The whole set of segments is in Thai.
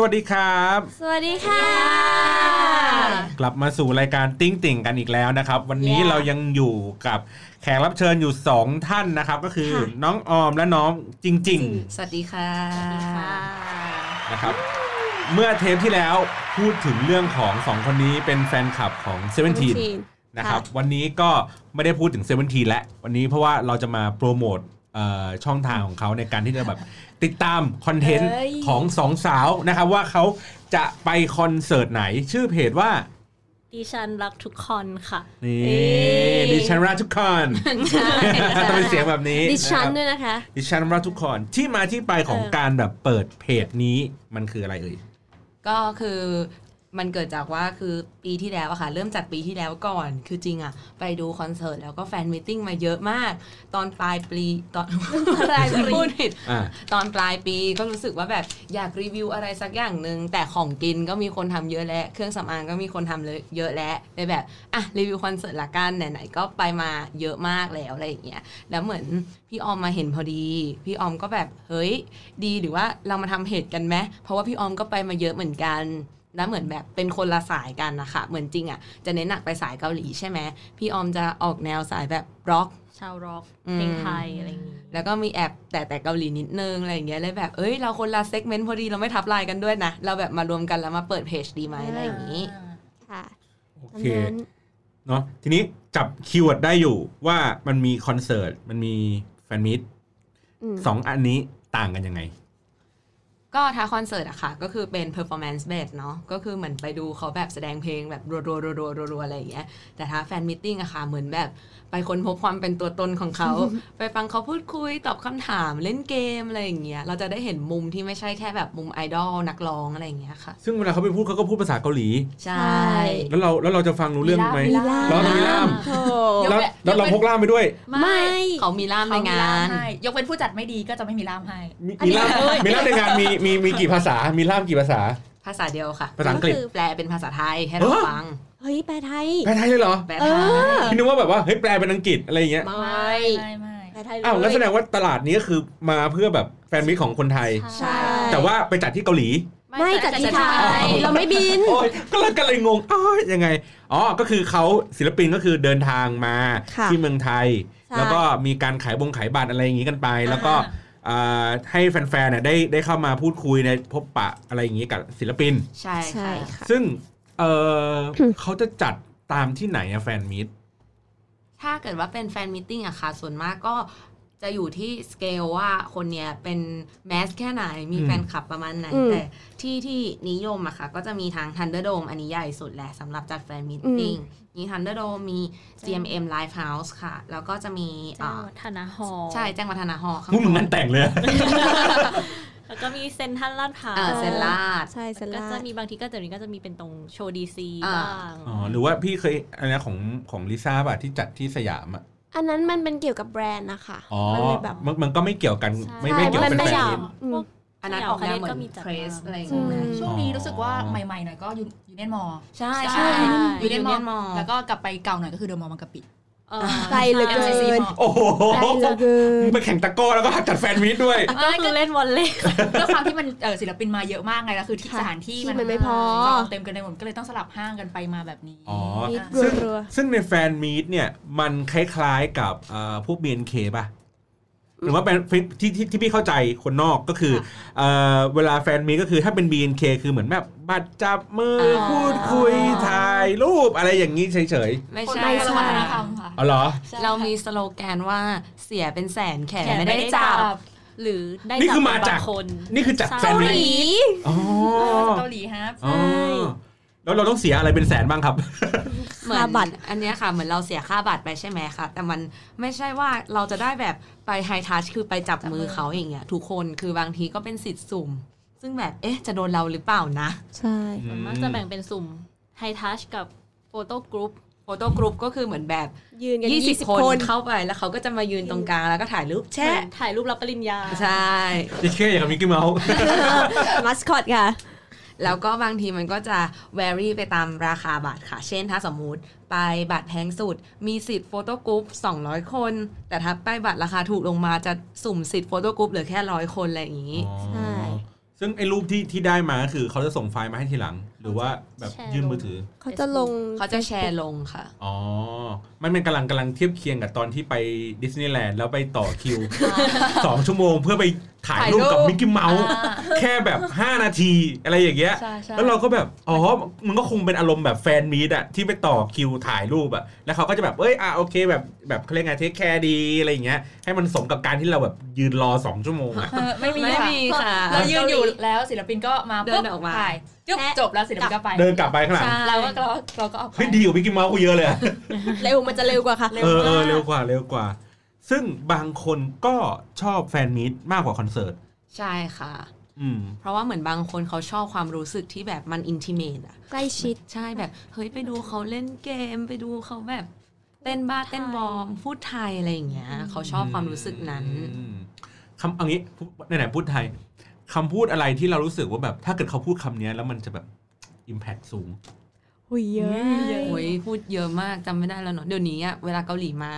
สวัสดีครับ สวัสดีค่ะ กลับมาสู่รายการติ่งติ่งกันอีกแล้วนะครับ วันนี้ Yeah เรายังอยู่กับแขกรับเชิญอยู่ 2 ท่านนะครับ ก็คือค่ะ น้องออมและน้องจริง สวัสดีค่ะ ๆนะครับ เมื่อเทปที่แล้วพูดถึงเรื่องของสองคนนี้เป็นแฟนคลับของ Seventeen นะครับวันนี้ก็ไม่ได้พูดถึง Seventeen แล้ววันนี้เพราะว่าเราจะมาโปรโมทเอ่อ ช่องทางของเขาในการที่จะแบบติดตามคอนเทนต์เอ้ยของสองสาวนะครับว่าเขาจะไปคอนเสิร์ตไหนชื่อเพจว่าดิฉันรักทุกคนค่ะ นี่เอ้ยดิฉันรักทุกคนใช่ต้องเป็นเสียงแบบนี้ ดิฉันนะด้ครับวยนะคะ ดิฉันรักทุกคนที่มาที่ไปของเออการแบบเปิดเพจนี้มันคืออะไรเอ่ยก็คือ มันเกิดจากว่าคือปีที่แล้วอะค่ะ เริ่มจากปีที่แล้วก่อน คือจริงอะไปดูคอนเสิร์ตแล้วก็ fan meeting มาเยอะมาก ตอนปลายปีตอนปลายปีพูดผิดอ่าตอนปลายปีก็รู้สึกว่าแบบอยากรีวิวอะไรสักอย่างหนึ่งแต่ของกินก็มีคนทำเยอะแล้วเครื่องสำอางก็มีคนทำเลยเยอะแล้วเลยแบบอะรีวิวคอนเสิร์ตละกันไหนๆก็ไปมาเยอะมากแล้วอะไรอย่างเงี้ยแล้วเหมือนพี่ออมมาเห็นพอดี พี่ออมก็แบบเฮ้ย ดีหรือว่าเรามาทำเพจกันไหมเพราะว่าพี่ออมก็ไปมาเยอะเหมือนกัน แล้วเหมือนแบบเป็นคนละสายกันนะคะเหมือนจริงอะจะเน้นหนักไปสายเกาหลีใช่ไหมพี่ออมจะออกแนวสายแบบร็อกชาวร็อกอืมเพลงไทยอะไรอย่างงี้แล้วก็มีแอบแต่แต่เกาหลีนิดนึงอะไรอย่างเงี้ยเลยแบบเอ้ยเราคนละ segment พอดีเราไม่ทับไลน์กันด้วยนะเราแบบมารวมกันแล้วมาเปิดเพจดีไหมอะไรอย่างงี้ค่ะโอดังเคนั้นเนาะทีนี้จับ keyword ได้อยู่ว่ามันมีคอนเสิร์ตมันมี fan meet อืมสองอันนี้ต่างกันยังไง ก็ถ้าคอนเสิร์ตอะค่ะ ก็คือเป็น performance based เนาะก็คือเหมือนไปดูเขาแบบแสดงเพลงแบบรัวๆรัวๆรัวๆอะไรอย่างเงี้ยแต่ถ้า fan meeting อะค่ะ เหมือนแบบไปค้นพบความเป็นตัวตนของเขา ไปฟังเขาพูดคุยตอบคำถามเล่นเกมอะไรอย่างเงี้ยเราจะได้เห็นมุมที่ไม่ใช่แค่แบบมุมไอดอลนักร้องอะไรอย่างเงี้ยค่ะ ซึ่งเวลาเขาไปพูดเขาก็พูดภาษาเกาหลี ใช่ แล้วเราแล้วเราจะฟังรู้เรื่องไหมมีล่ามเรามีล่ามโถแล้วแล้วเราพกล่ามไปด้วย ไม่เขามีล่ามในงานให้ยกเป็นผู้จัดไม่ดีก็จะไม่มีล่ามให้มีมีล่ามมีล่ามในงานมีมีมีกี่ภาษา มีล่ามกี่ภาษา ภาษาเดียวค่ะภาษาอังกฤษแปลเป็นภาษาไทยให้เราเออฟัง เฮ้ยแปลไทย แปลไทยเลยเหรอ แปลเอไทยอพี่นึกว่าแบบว่าเฮ้ยแปลเป็นอังกฤษอะไรอย่างเงี้ย ไม่ไม่ไม่แปลไทยเลยอ้าวงั้นแสดงว่าตลาดนี้ก็คือมาเพื่อแบบแฟนมิตรของคนไทย ใช่ แต่ว่าไปจัดที่เกาหลี ไม่จัดที่ไทย เราไม่บินโอ้ยก็เลยกันเลยงงอ้อยยังไง อ๋อ ก็คือเขาศิลปินก็คือเดินทางมาค่ะที่เมืองไทยใช่แล้วก็มีการขายบงขายบัตรอะไรอย่างงี้กันไป แล้วก็อ่า ให้แฟนๆเนี่ยได้ได้เข้ามาพูดคุยในพบปะอะไรอย่างงี้กับศิลปิน ใช่ใช่ค่ะค่ะซึ่งเออเขาจะจัดตามที่ไหนอะ fan meetถ้าเกิดว่าเป็น fan meeting อะค่ะ ส่วนมากก็ จะอยู่ที่สเกลว่าคนเนี้ยเป็น mass แค่ไหนมีแฟนคลับประมาณไหนอืมแต่ที่ที่นิยมอะค่ะ ก็จะมีทาง Thunderdome อันนี้ใหญ่สุดแหละสำหรับจัดแฟนมิทติ้งมี Thunderdome มี GMM Live House ค่ะ แล้วก็จะมีเจ้าอ่าวัฒนาฮอลล์ใช่ แจ้งวัฒนาฮอลล์ข้างพวกมึงบงานแต่งเลยอะแล้วก็มีเซนทรัลลาดพร้าวเออเซนลาดใช่เซนก็ลาจะดมีบางทีก็เดี๋ยวนี้ก็จะมีเป็นตรงโชว์ดีซีอ่าบ้างอ๋อหรือว่าพี่เคยอะไรนะของของลิซ่าป่ะที่จัดที่สยามอะ อันนั้นมันเป็นเกี่ยวกับแบรนด์นะคะอ๋อมันเลยแบบมันมันก็ไม่เกี่ยวกันไม่ใช่ไม่เกี่ยวมันเป็นไม่แฟนอยากมิตอืมอันนั้นออกแนวเหมือนก็มีจัดเทรสบ้างอะไรอย่างเงี้ยอืมช่วงนี้อ๋อรู้สึกว่าใหม่ๆหน่อยก็ยูยูเนียนมอใช่ใช่ใช่ยูเนียนม Union อ Mall แล้วก็กลับไปเก่าหน่อยก็คือเดอะมอลล์บางกะปิ เออไกลเหลือเกิน MCC มอโอ้โหไกลเหลือเกิมึนงไปแข่งตะกร้อแล้วก็จัดแฟนมิตด้วยก็คือเล่นวอลเลย์ด้วยความที่มันเอ่อศิลปินมาเยอะมากไงแล้วคือที่ค่ะสถานที่ที่มันไม่พอจองเต็มกันไปหมดก็เลยต้องสลับห้างกันไปมาแบบนี้อ๋อมิดซึ่งรัวซึ่งในแฟนมีตเนี่ยมันคล้ายๆกับเอ่อพวก BNK ป่ะ หรือว่าเป็นที่ที่ที่พี่เข้าใจคนนอกก็คือเอ่อเวลาแฟนมีตก็คือถ้าเป็น BNK คือเหมือนแบบบัตรจับมือออพูดคุยถ่ายรูปอะไรอย่างนี้เฉยไม่คนใช่ละใช่วัฒนธรรมค่ะๆอ๋อเหรอ เรามีสโลแกนว่าเสียเป็นแสนแขนแขนไม่ไม่ได้ได้จัจับบหรือได้นี่คือมาบจากงคน นี่คือจัดแฟนเกามิหตลีอ๋อเกาหลีฮะอ๋อ แล้วเราต้องเสียอะไรเป็นแสนบ้างครับ เหมือนค่าบัตรอันเนี้ยค่ะ เหมือนเราเสียค่าบัตรไปใช่ไหมคะแต่มันไม่ใช่ว่าเราจะได้แบบไป hi-touch คือไปจับมือเขาอย่างเงี้ยทุกคนคือบางทีก็เป็นสิทธิ์สุ่ม ซึ่งแบบเอ๊ะจะโดนเราหรือเปล่านะ ใช่ส่วนมากจะแบ่งเป็นสุ่ม hi-touch กับ photo group photo group ก็คือเหมือนแบบยืนกัน20 20คนคนเข้าไปแล้วเขาก็จะมายืนตรงกลางแล้วก็ถ่ายรูปแชะถ่ายรูปรับปริญญาใช่จะเชื่อง อย่างกับมิกกี้เมาส์มัสคอตค่ะ แล้วก็บางทีมันก็จะ vary ไปตามราคาบัตรค่ะ เช่นถ้าสมมุติไปบัตรแพงสุด มีสิทธิ์ photo group 200 คน แต่ถ้าไปบัตรราคาถูกลงมาจะสุ่มสิทธิ์ photo group เหลือแค่ร้อยคนอะไรอย่างนี้ ใช่ ซึ่งไอ้รูปที่ที่ได้มาก็คือเขาจะส่งไฟล์มาให้ทีหลัง หรือว่าแบบแชร์ยื่นลงมือถือ เขาจะลงเขาจะแชร์ลงค่ะ อ๋อ มันเป็นกำลังกำลังเทียบเคียงกับตอนที่ไปดิสนีย์แลนด์แล้วไปต่อคิวสองชั่วโมงเพื่อไปถ่ายรูปกับมิกกี้เมาส์แค่แบบ 5 นาทีอะไรอย่างเงี้ยใช่ใช่แล้วเราก็แบบ อ๋อ มันก็คงเป็นอารมณ์แบบ fan meet อะที่ไปต่อคิวถ่ายรูปอะแล้วเขาก็จะแบบ เอ้ย อะโอเคแบบแบบเขาเรียกไง take care ดีอะไรอย่างเงี้ย ให้มันสมกับการที่เราแบบยืนรอ 2 ชั่วโมงอะเออไม่มีไม่ค่ะมีค่ะ เรายืนอยู่แล้วศิลปินก็มาเดินออกมาถ่ายจึ๊บจบแล้วศิลปินก็ไป เดินกลับไปข้างหลังใช่เราก็เราเราก็ออกไปเฮ้ยดีกว่ามิกกี้เมาส์กูเยอะเลยอะเร็วมันจะเร็วกว่าค่ะเออเออเร็วกว่าเร็วกว่า ซึ่งบางคนก็ชอบแฟนมีตมากกว่าคอนเสิร์ตใช่ค่ะอืมเพราะว่าเหมือนบางคนเขาชอบความรู้สึกที่แบบมันอินทิเมตอะใกล้ชิดใช่แบบ เฮ้ยไปดูเขาเล่นเกมไปดูเขาแบบ เต้นบ้าเต้นบอมพูดไทยอะไรอย่างเงี้ยเขาชอบความรู้สึกนั้นอืมคำเอางี้พูดไหนๆพูดไทย คำพูดอะไรที่เรารู้สึกว่าแบบ ถ้าเกิดเขาพูดคำเนี้ยแล้วมันจะแบบ Impact สูงหุยเยอะโอ้ยพูดเยอะมากจำไม่ได้แล้วเนาะเดี๋ยวนี้อะเวลาเกาหลีมา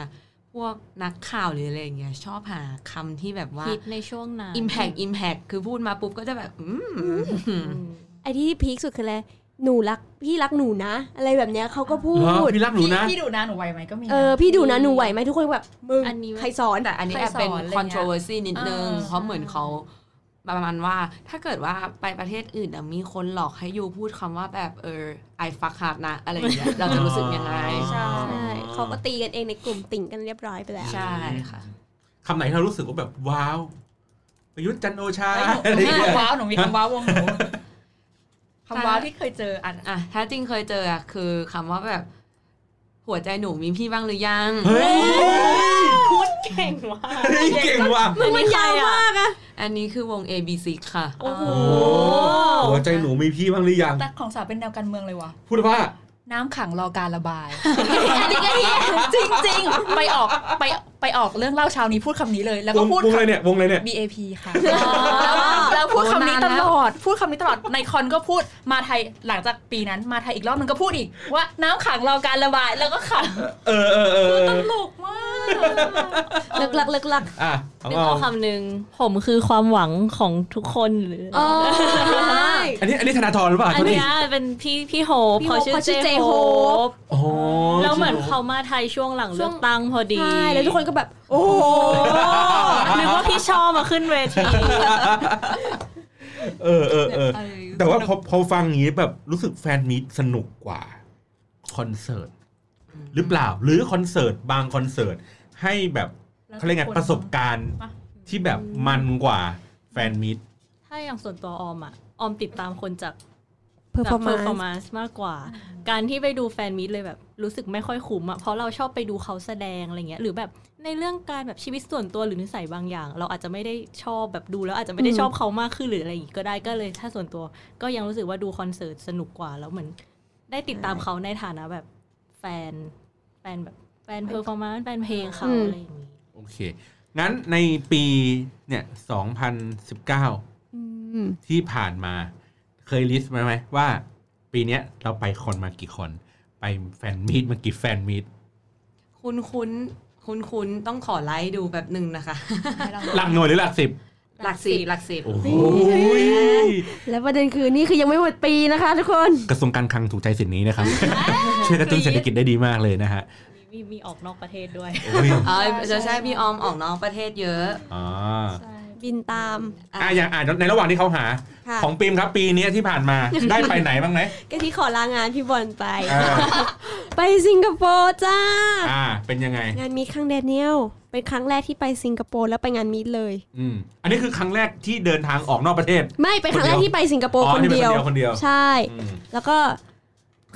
พวกนักข่าวหรืออะไรอย่างเงี้ยชอบหาคำที่แบบว่าฮิตในช่วงนั้น impact impact คือพูดมาปุ๊บก็จะแบบ อืมไอที่พีคสุดคืออะไรหนูรักพี่รักหนูนะ อะไรแบบเนี้ยเขาก็พูเหรอดพี่รักหนูนะพี่ดูนะหนูไหวไหมก็มีนะเออพี่ดูนะหนูไหวไหมทุกคนแบบมึงอันนี้ใครสอนแต่อันนี้ใครแอบเป็นสอนอะไรเงี้ย controversy นิดนึงเออเพราะเหมือนเขา ประมาณว่าถ้าเกิดว่าไปประเทศอื่นอะมีคนหลอกให้ยูพูดคำว่าแบบเออ I fuck hard นะอะไรอย่างเงี้ยเราจะรู้สึกยังไงใช่ใช่เขาก็ตีกันเองในกลุ่มติ่งกันเรียบร้อยไปแล้วใช่ค่ะคำไหนที่เรารู้สึกว่าแบบว้าวประยุทธ์จันทร์โอชาเฮ้ยหนูอะไรมีอย่างเงี้ยคำว้าวหนูมีคำว้าววงหนูคำว้าวที่เคยเจออันอะถ้าจริงเคยเจออะคือคำว่าแบบ หัวใจหนูมีพี่บ้างหรือยังเฮ้ยพู ดเก่งว่ากเฮ้ยเก่งว่ะมันมันยาวมากอะอันนี้คือวง A B C ค่ะ โอ้โหโอ้หัวใจหนูมีพี่บ้างหรือยังแต่ของสาวเป็นแนวการเมืองเลยว่ะพูดว่าน้ำขังรอการระบาย อันนี้ก็เฮียจริงจริงๆไปออกไปไปออกเรื่องเล่าเช้านี้พูดคำนี้เลย แล้ววก็งพูดวงอะไรเนี่ยวงอะไรเนี่ย BAP ค่ะแล้ว แล้วพูดคำนี้ตลอด พูดคำนี้ตลอด ในคอนก็พูด มาไทยหลังจากปีนั้นมาไทยอีกรอบมันก็พูดอีก ว่าน้ำขังรอการระบายแล้วก็ขัเออเออเออตลกมากเลิกลักเลิกลักอะเอานึกเอาเอาคำหนึ่งผมคือความหวังของทุกคนหรืออ๋ออันนี้อันนี้ธนาธรหรือเปล่าอันโทษทีเนี้ยเป็นพี่พี่โฮปพี่เขาโฮปชื่อเขาชื่อเจ J โฮ Hope ปโอ้โหแล้วเหมือนเขามาไทยช่วงหลังช่เลืวองกตั้งพอดี ใช่ แล้วทุกคนก็แบบ โอ้โหนึกว่าพี่ชอบมาขึ้นเวทีเออเออเออแต่ว่าพอพอฟังอย่างนี้แบบรู้สึก fan meet สนุกกว่าคอนเสิร์ตหรือเปล่า หรือคอนเสิร์ตบางคอนเสิร์ตให้แบบเขาเรียกไงประสบการณ์ปะที่แบบมันกว่า fan meetถ้าอย่างส่วนตัวออมอะออมติดตามคนจาก perfor performance มากกว่า การที่ไปดู fan meet เลยแบบรู้สึกไม่ค่อยคุ้มอะเพราะเราชอบไปดูเขาแสดงอะไรเงี้ย หรือแบบ ในเรื่องการแบบชีวิตส่วนตัวหรือนิสัยบางอย่าง เราอาจจะไม่ได้ชอบแบบดูแล้วอาจจะไม่ได้ชอบเขามากขึ้นหรืออะไรอย่างงี้ก็ได้ก็เลยถ้าส่วนตัวก็ยังรู้สึกว่าดูคอนเสิร์ตสนุกกว่าแล้วเหมือน ได้ติดตามเขาในฐานะแบบแฟนแฟนแบบแฟน performance แฟนเพลงเขาอะไรอย่างงี้โอเค งั้นในปีเนี่ย2019อืมที่ผ่านมาเคย list ไหมไหมว่า ปีเนี้ยเราไปคอนมากี่คอน ไป fan meet มากี่ fan meetคุ้นคุ้น คุ้นคุ้นๆต้องขอไลค์ดูแบบหนึ่งนะคะหลักหน่วยหรือหลักสิบหลักสิบหลักสิบโอ้โหแล้วประเด็นคือนี่คือยังไม่หมดปีนะคะ ทุกคนกระทรวงการคลังถูกใจสินนี้นะครับช่วยกระตุ้นเศรษฐกิจได้ดีมากเลยนะฮะมีมีออกนอกประเทศด้วยโอ้ยเออจะใช่พี่ออมออกนอกประเทศเยอะอ๋อ บินตาม อะอย่างอ่านในระหว่างที่เขาหา ค่ะ ของปีมครับปีเนี้ยที่ผ่านมา ได้ไปไหนบ้างไหมก็ที่ขอลางานพี่บอลไป อ่าไปสิงคโปร์จ้า อ่า เป็นยังไง งานมีครั้งแดเนียลเป็นครั้งแรกที่ไปสิงคโปร์แล้วไปงานมีดเลย อืมอันนี้คือครั้งแรกที่เดินทางออกนอกประเทศ ไม่เป็นครั้งแรกที่ไปสิงคโปร์อ๋อคนที่ไปเดียว คนเดียวใช่ อืมแล้วก็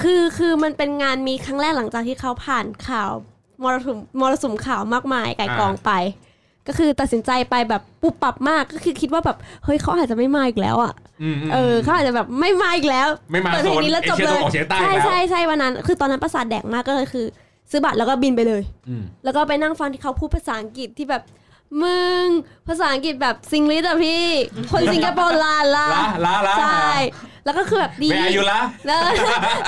คือคือมันเป็นงานมีครั้งแรกหลังจากที่เขาผ่านข่าวมรสุมมรสุมข่าวมากมายไก่กองไป ก็คือตัดสินใจไปแบบปุบปับมากก็คือคิดว่าแบบเฮ้ยเขาอาจจะไม่มาอีกแล้วอะอืมมเออเขาอาจจะแบบไม่มาอีกแล้วไม่มาเปิดโซเพลงนนี้แล้วเอจบเชียเลตะยวันออกเฉียงใต้ใช่แล้วใช่ใช่วันนั้น คือตอนนั้นประสาทแดกมากก็เลยคือ ซื้อบัตรแล้วก็บินไปเลยอืมแล้วก็ไปนั่งฟังที่เขาพูดภาษาอังกฤษที่แบบมึงภาษาอังกฤษแบบซิงลิสอะพี่ คนสิงคโปร์ลาลาละละละใช่ แล้วก็คือแบบดีแม่อายุละนั่น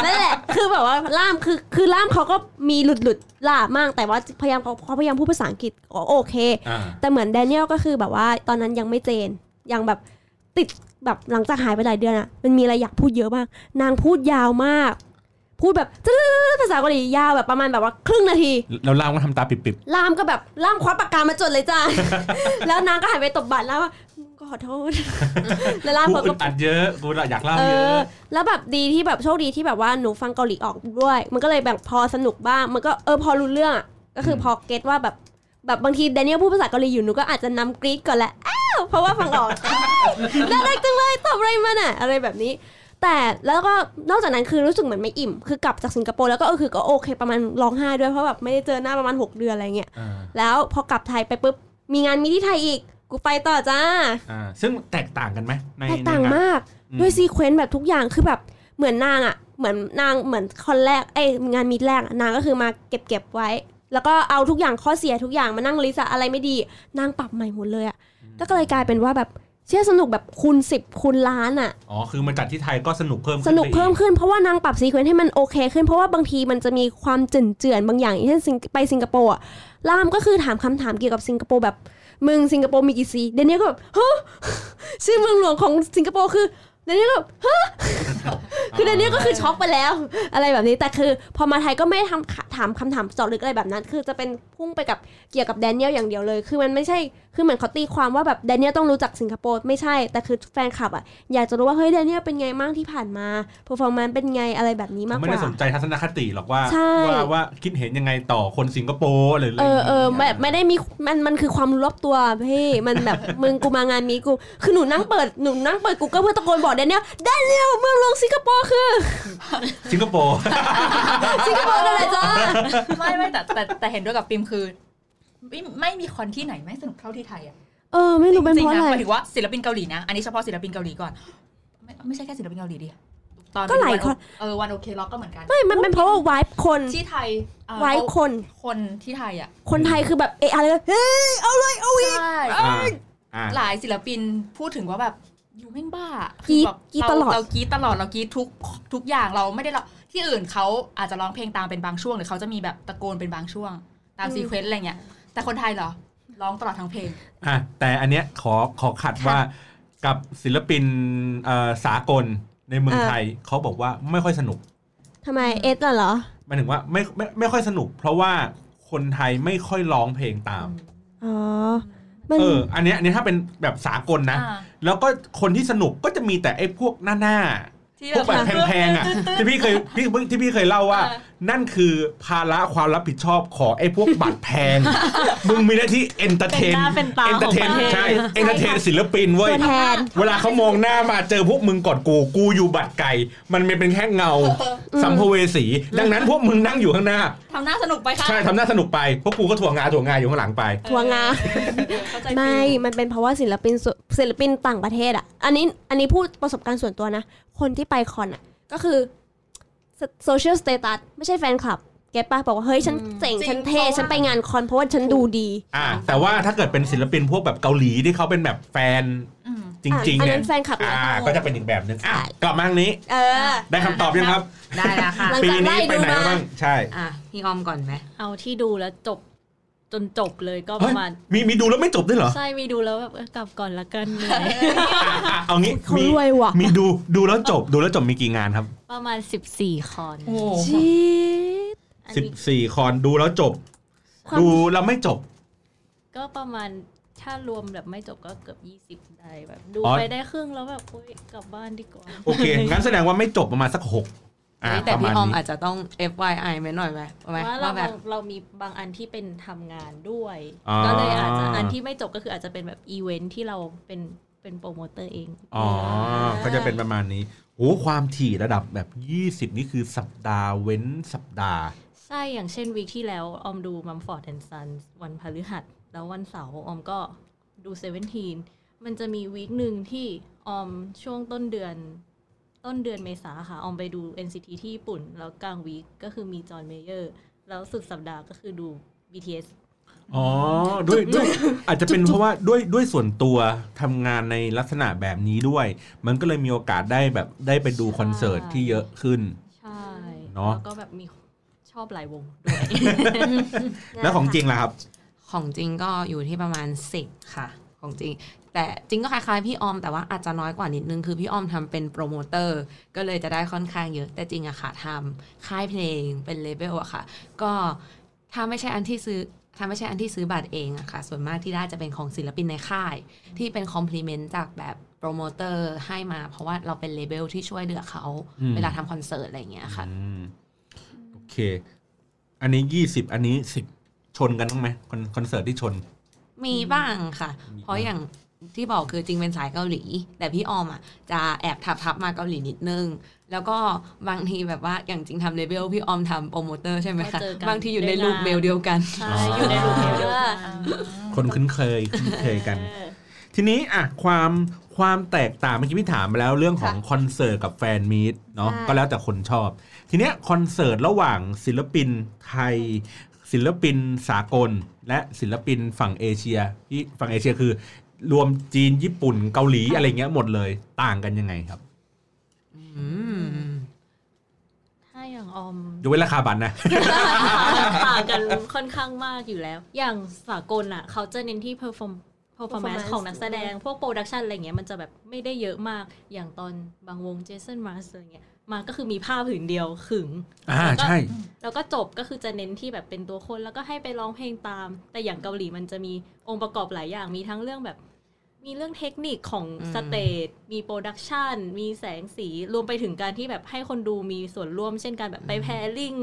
นั่นแหละ คือแบบว่าล่ามคือคือล่ามเขาก็มีหลุดหลุดๆล่ามากแต่ว่าพยายามเขาเขาพยายามพูดภาษาอังกฤษก็โอเคอ่าแต่เหมือนแดเนียลก็คือแบบว่าตอนนั้นยังไม่เจนยังแบบติดแบบหลังจากหายไปหลายเดือนอะมันมีอะไรอยากพูดเยอะมากนางพูดยาวมาก พูดแบบภาษาเกาหลียาวแบบประมาณแบบว่าครึ่งนาทีแล้วล่ามก็ทำตาปิบล่ามก็แบบล่ามคว้าปากกามาจดเลยจ้าแล้วนางก็หันไปตบบัตรแล้วว่าก็ ขอโทษ แล้วล่ามๆกูเขาอึก็ดอัดเยอะกูอยากเล่าเอเยอะอแล้วแบบดีที่แบบโชคดีที่แบบว่าหนูฟังเกาหลีออกด้วย มันก็เลยแบบพอสนุกบ้าง มันก็เออพอรู้เรื่องอะก็คือพอเก็ตว่าแบบแบบบางทีแดเนียลพูดภาษาเกาหลีอยู่หนูก็อาจจะนำกรี๊ดก่อนแหละอ้าวเพราะว่าฟังออกน่ารักจังเลยตอบอะไรมันอะอะไรแบบนี้ แต่แล้วก็นอกจากนั้นคือรู้สึกเหมือนไม่อิ่ม คือกลับจากสิงคโปร์แล้วก็เออคือก็โอเคประมาณร้องไห้ด้วยเพราะแบบไม่ได้เจอหน้าประมาณ 6 เดือนอะไรเงี้ยอ่าแล้วพอกลับไทยไปปุ๊บมีงานมีที่ไทยอีก กูไปต่อจ้าอ่าซึ่งแตกต่างกันไหมในแตกต่างในนมากอืมด้วยซีเควนต์แบบทุกอย่างคือแบบเหมือนนางอะเหมือนนางเหมือนคอนแรกเอ้ยงานมีดแรกอะนางก็คือมาเก็บเก็บไว้ แล้วก็เอาทุกอย่างข้อเสียทุกอย่างมานั่ง list อะอะไรไม่ดี นางปรับใหม่หมดเลยอะก็เลยกลายเป็นว่าแบบโชว์สนุกแบบคูณสิบคูณล้านอะอ๋อ คือมาจัดที่ไทยก็สนุกเพิ่มสนุกเพิ่มขึ้นเพราะว่านางปรับ sequence ให้มันโอเคขึ้น เพราะว่าบางทีมันจะมีความเจื่อนเจื่อนๆบางอย่างอย่างเช่นสิงไปสิงคโปร์อะล่ามก็คือถามคำถามเกี่ยวกับสิงคโปร์แบบ เมืองสิงคโปร์มีกี่สีเดนเนียลก็แบบฮะชื่อเมืองหลวงของสิงคโปร์คือ เดนเนียลก็แบบฮะคือเดนเนียลก็คือช็อกไปแล้ว อะไรแบบนี้แต่คือ พอมาไทยก็ไม่ได้ทำถามคำถามเจาะลึกอะไรแบบนั้น คือจะเป็นพุ่งไปกับเกี่ยวกับแดเนียลอย่างเดียวเลย คือมันไม่ใช่คือเหมือนเขาตีความว่าแบบแดเนียลต้องรู้จักสิงคโปร์ไม่ใช่แต่คือแฟนคลับอะอยากจะรู้ว่าเฮ้ยแดเนียลเป็นไงมั่งที่ผ่านมา performance เป็นไงอะไรแบบนี้มากไม่กได้ว่าสนใจทัศนคติหรอกว่าใช่ว่าว่าคิดเห็นยังไงต่อคนสิงคโปร์หรืออะไรเออเอออย่างแบงี้ยบไม่ได้มีมันมันคือความรู้รอบตัวพี่มันแบบมึงกูมางานมีกูคือหนูนั่งเปิดหนูนั่งเปิดกูก็เพื่อตะโกนบอกแดเนียลแดเนียลเมืองหลวงสิงคโปร์คือ สิงคโปร์สิงคโปร์นั่นแหละจ้าไม่ไม่แต่แต่แต่เห็นด้วยกับปิมคือ ไม่ไม่มีคอนที่ไหนไม่สนุกเท่าที่ไทยอะเออไม่รู้เป็นจริเพงราะๆอะไรนะหมายถึงว่าศิลปินเกาหลีนะ อันนี้เฉพาะศิลปินเกาหลีก่อน ไม่ไม่ใช่แค่ศิลปินเกาหลีดิตอนก็หลายคนเออวันโอเคล็อกก็เหมือนกันไม่มันเป็นเพราะว่าวายคนที่ไทยเอ่อวายเขาคนคนที่ไทยอะ คนไทยคือแบบเอะอะไรก็เฮ้ยเอาเลยเอาอีกใช่อ่าอ่าหลายศิลปินพูดถึงว่าแบบ อยู่แม่งบ้ากรี๊ดแบบกรี๊ดเราตลอดเรากรีดตลอดเรากรีดทุกทุกอย่างเราไม่ได้เราที่อื่นเขาอาจจะร้องเพลงตามเป็นบางช่วงหรือเขาจะมีแบบตะโกนเป็นบางช่วง ตามซีเควนต์อะไรเงี้ยแต่คนไทยเหรอร้องตลอดทั้งเพลงอะแต่อันเนี้ยขอขอขัดว่ากับศิลปินเอ่อสากลในเมืองไทยเขาบอกว่าไม่ค่อยสนุกทำไมเอสล่ะเหรอหมายถึงว่าไม่ไม่ไม่ค่อยสนุก เพราะว่าคนไทยไม่ค่อยร้องเพลงตามอ๋อมัน เออ อันเนี้ยอันนี้ถ้าเป็นแบบสากลนะอ่าแล้วก็คนที่สนุกก็จะมีแต่ไอ้พวกหน้าหน้า ที่พวกแบบแพงๆอะที่พี่เคยพี่ที่พี่เคยเล่าว่า นั่นคือภาระความรับผิดชอบของไอ้พวกบัตรแพง มึงมีหน้าที่ entertain เป็นหน้าเป็นตา entertain ของประเทศใช่ entertain ศิลปินเว้ยตัวแทนเวลาเขามองหน้ามาเจอพวกมึงก่อนกูกูอยู่บัตรไก่ มันเป็นแค่เงาสัมภเวสี ดังนั้นพวกมึงนั่งอยู่ข้างหน้าทำหน้าสนุกไปค่ะใช่ทำหน้าสนุกไปพวกกูก็ถ่วงงาถ่วงงาอยู่ข้างหลังไปทัวร์งาเข้าใจไม่ฟิลมันเป็นเพราะว่าศิลปินส่วนศิลปินต่างประเทศอะ อันนี้อันนี้พูดประสบการณ์ส่วนตัวนะ คนที่ไปคอนอะ ก็คือโซเชียลสเตตัสไม่ใช่แฟนคลับเก็ตป่ะบอกว่า เฮ้ย ฉันเจ๋ง ฉันเท่ ฉันไปงานคอนเพราะว่าฉันดูดี อ่า แต่ว่าถ้าเกิดเป็นศิลปินพวกแบบเกาหลีที่เขาเป็นแบบแฟนอืมจริงๆอันเนี่นั้ยนแฟนคลับอ่านะก็จะเป็นอีกแบบหนึ่งอะใช่กลับมาทางนี้ เออ ได้คำตอบยังครับ ได้แล้วค่ะหลังปีจากไล่นี้ไปไหนดูมาบ้างใช่ อะพี่ออมก่อนไหมเอาที่ดูแล้วจบ จนจบเลยก็ปเฮ้ยระมาณ มีมีดูแล้วไม่จบด้วยเหรอ ใช่ มีดูแล้วแบบเออกลับก่อนละกันเหนื่อยอะอะเอางี้เขามีรวยว่ะมีดูดูแล้วจบดูแล้วจบมีกี่งานครับ ประมาณ 14 คอนโอ้โหชีดอันสิบนี้สี่คอนดูแล้วจบความดูแล้วไม่จบ ก็ประมาณถ้ารวมแบบไม่จบก็เกือบ 20 ได้แบบ ดูอ๋อไปได้ครึ่งแล้วแบบโอ๊ยกลับบ้านดีกว่า โอเค งั้นแสดงว่าไม่จบประมาณสักหกอ่าเฮ้ย แต่ประพี่มาณออมนี้อาจจะต้อง FYI ไหมหน่อยไหมไหมว่าเราว่าแบบเรามีบางอันที่เป็นทำงานด้วยอ๋อก็เลยอาจจะอันที่ไม่จบก็คืออาจจะเป็นแบบอีเวนท์ที่เราเป็นเป็นโปรโมเตอร์เอง อ๋อ ก็จะเป็นประมาณนี้โอ้ความถี่ระดับแบบ 20 นี่คือสัปดาห์เว้นสัปดาห์ ใช่ อย่างเช่น week ที่แล้วออมดู Mumford and Sonsวันพฤหัส แล้ววันเสาร์ออมก็ดู Seventeen มันจะมี week หนึ่งที่ออมช่วงต้นเดือน ต้นเดือนเมษาค่ะออมไปดู NCT ที่ญี่ปุ่น แล้วกลางวีคก็คือมี John Mayer แล้วสุดสัปดาห์ก็คือดู BTS อ๋อด้วยด้วยอาจจะเป็นเพราะว่าด้วยด้วยส่วนตัวทำงานในลักษณะแบบนี้ด้วย มันก็เลยมีโอกาสได้แบบได้ไปดูคอนเสิร์ตที่เยอะขึ้น ใช่เนอะแล้วก็แบบมีชอบหลายวงด้วยแล้วของจริงล่ะครับ ของจริงก็อยู่ที่ประมาณ10ค่ะ ของจริง แต่จริงก็คล้ายๆพี่ออมแต่ว่าอาจจะน้อยกว่านิดนึงคือพี่ออมทำเป็นโปรโมเตอร์ก็เลยจะได้ค่อนข้างเยอะแต่จริงอะค่ะทำค่ายเพลงเป็น label อะค่ะ ก็ถ้าไม่ใช่อันที่ซื้อถ้าไม่ใช่อันที่ซื้อบัตรเองอะค่ะ ส่วนมากที่ได้จะเป็นของศิลปินในค่าย ที่เป็น compliment จากแบบโปรโมเตอร์ให้มา เพราะว่าเราเป็น label ที่ช่วยเหลือเขาอืมเวลาทำคอนเสิร์ตอะไรอย่างเงี้ยค่ะอืมโอเค อันนี้ยี่สิบอันนี้สิบชนกันบ้างไหมคอนคอนเสิร์ตที่ชน มีบ้างค่ะมีเพราะอย่าง ที่บอกคือจริงเป็นสายเกาหลี แต่พี่ออมอะจะแอบทับทับๆมาเกาหลีนิดนึง แล้วก็บางทีแบบว่าอย่างจริงทำ label พี่ออมทำโปรโมเตอร์ใช่ไหมก็คะเจอกันบางทีอยู่ในได้ loop งานเมลเดียวกันใช่อยู่ใน loop เดียวกันคนคุ้นเคยคุ้นเคยกัน ทีนี้อะความความแตกต่างเมื่อกี้พี่ถามไปแล้วเรื่องของคอนเสิร์ตกับแฟนมีตเนาะใช่ก็แล้วแต่คนชอบ ทีเนี้ยคอนเสิร์ตระหว่างศิลปินไทยศิลปินสากล และศิลปินฝั่งเอเชียที่ฝั่งเอเชียคือ รวมจีนญี่ปุ่นเกาหลีอะไรเงี้ยหมดเลยต่างกันยังไงครับอืมถ้าอย่างออมยกเว้นราคาบัตรนะต่างกันค่อนข้างมากอยู่แล้ว อย่างสากลอะ เขาจะเน้นที่ perform performance performance ของนักแสดง พวก production อะไรเงี้ยมันจะแบบไม่ได้เยอะมากอย่างตอนบางวง Jason Mraz อะไรเงี้ย มาก็คือมีผ้าผืนเดียวขึงอ่าใช่ แล้วก็จบก็คือจะเน้นที่แบบเป็นตัวคนแล้วก็ให้ไปร้องเพลงตาม แต่อย่างเกาหลีมันจะมีองค์ประกอบหลายอย่างมีทั้งเรื่องแบบ มีเรื่องเทคนิคของอืม stage มี production มีแสงสีรวมไปถึงการที่แบบให้คนดูมีส่วนร่วม เช่นการแบบไป pair ing